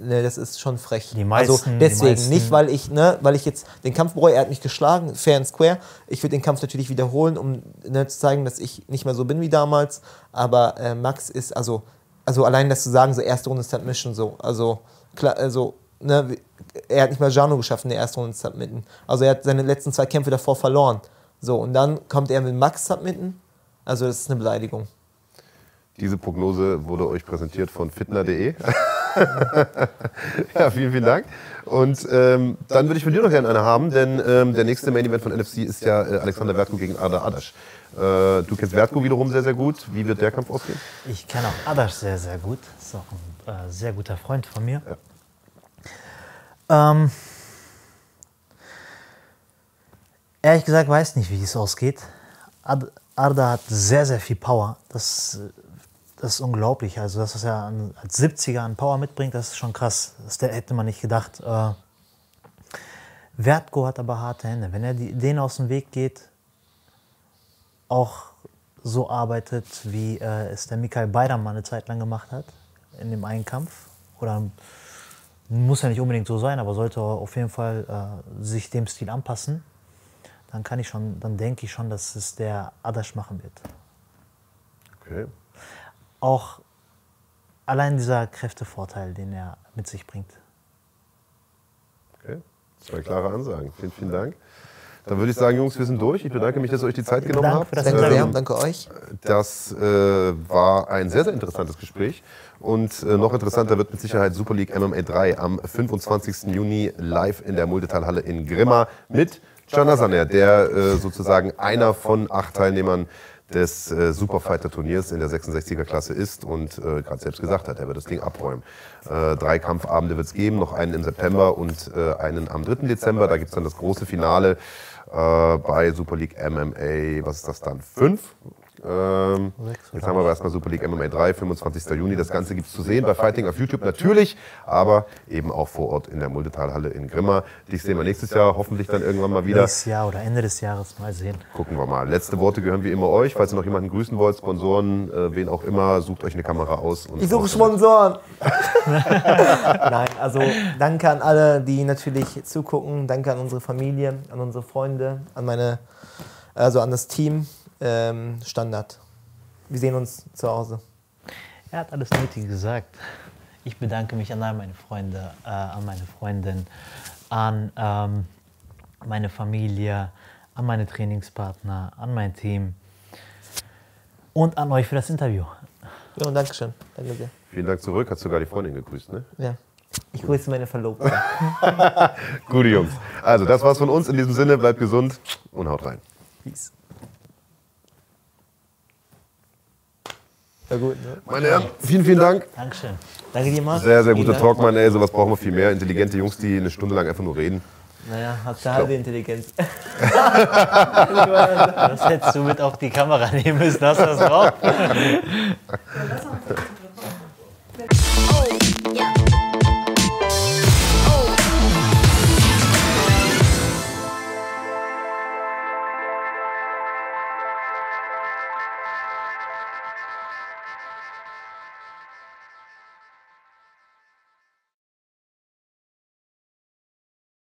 ne, das ist schon frech. Die meisten, also deswegen nicht, weil ich, ne, weil ich jetzt den Kampf bereue. Er hat mich geschlagen, fair and square. Ich würde den Kampf natürlich wiederholen, um ne, zu zeigen, dass ich nicht mehr so bin wie damals. Aber äh, Max ist also, also allein das zu sagen, so erste Runde Submission so, also klar, also ne, er hat nicht mal Jano geschafft in der ersten Runde Submitten. Also er hat seine letzten zwei Kämpfe davor verloren. So und dann kommt er mit Max Submitten. Also das ist eine Beleidigung. Diese Prognose wurde euch präsentiert von fitner.de. [LAUGHS] [LAUGHS] ja, vielen, vielen Dank. Und ähm, dann würde ich von dir noch gerne eine haben, denn ähm, der nächste Main Event von NFC ist ja äh, Alexander Vertko gegen Ada Adasch. Äh, du kennst Vertko wiederum sehr, sehr gut. Wie wird der Kampf ausgehen? Ich kenne auch Adasch sehr, sehr gut. Ist auch ein äh, sehr guter Freund von mir. Ja. Ähm, ehrlich gesagt weiß nicht, wie es ausgeht. Ad Arda hat sehr, sehr viel Power. Das das ist unglaublich. Also, dass er ja als 70er an Power mitbringt, das ist schon krass. Das hätte man nicht gedacht. Äh, Vertgo hat aber harte Hände. Wenn er die, denen aus dem Weg geht, auch so arbeitet, wie äh, es der Michael Beidermann eine Zeit lang gemacht hat, in dem einen Kampf, oder muss ja nicht unbedingt so sein, aber sollte auf jeden Fall äh, sich dem Stil anpassen, dann kann ich schon, dann denke ich schon, dass es der Adasch machen wird. Okay auch allein dieser Kräftevorteil, den er mit sich bringt. Okay, zwei klare Ansagen. Vielen, vielen Dank. Dann würde ich sagen, Jungs, wir sind durch. Ich bedanke mich, dass ihr euch die Zeit genommen Dank habt. Danke sehr, ähm, danke euch. Das äh, war ein sehr, sehr interessantes Gespräch. Und äh, noch interessanter wird mit Sicherheit Super League MMA 3 am 25. Juni live in der Multitalhalle in Grimma mit Can Asaner, der äh, sozusagen einer von acht Teilnehmern des äh, Superfighter-Turniers in der 66er-Klasse ist und äh, gerade selbst gesagt hat, er wird das Ding abräumen. Äh, drei Kampfabende wird es geben, noch einen im September und äh, einen am 3. Dezember. Da gibt es dann das große Finale äh, bei Super League MMA, was ist das dann? Fünf? Ähm, jetzt haben wir aber erstmal Super League MMA 3, 25. Juni. Das Ganze gibt es zu sehen bei Fighting auf YouTube natürlich, aber eben auch vor Ort in der Muldetalhalle in Grimma. Dich sehen wir nächstes Jahr hoffentlich dann irgendwann mal wieder. Nächstes Jahr oder Ende des Jahres mal sehen. Gucken wir mal. Letzte Worte gehören wie immer euch. Falls ihr noch jemanden grüßen wollt, Sponsoren, äh, wen auch immer, sucht euch eine Kamera aus. ich suche Sponsoren. [LAUGHS] Nein, also danke an alle, die natürlich zugucken. Danke an unsere Familie, an unsere Freunde, an meine, also an das Team ähm, Standard. Wir sehen uns zu Hause. Er hat alles Nötige gesagt. Ich bedanke mich an all meine Freunde, äh, an meine Freundin, an ähm, meine Familie, an meine Trainingspartner, an mein Team und an euch für das Interview. Ja, und Dankeschön. Danke sehr. Vielen Dank zurück. Hat sogar die Freundin gegrüßt, ne? Ja. Ich grüße meine Verlobte. [LAUGHS] Gute Jungs. Also, das war's von uns. In diesem Sinne, bleibt gesund und haut rein. Peace. Ja, gut, ne? Meine Herren, vielen, vielen Dank. Dankeschön. Danke dir, Mann. Sehr, sehr guter Talk, Mann. Ey, sowas brauchen wir viel mehr. Intelligente Jungs, die eine Stunde lang einfach nur reden. Naja, hast du halbe Intelligenz. [LAUGHS] das hättest du mit auf die Kamera nehmen müssen. Hast du das drauf? [LAUGHS]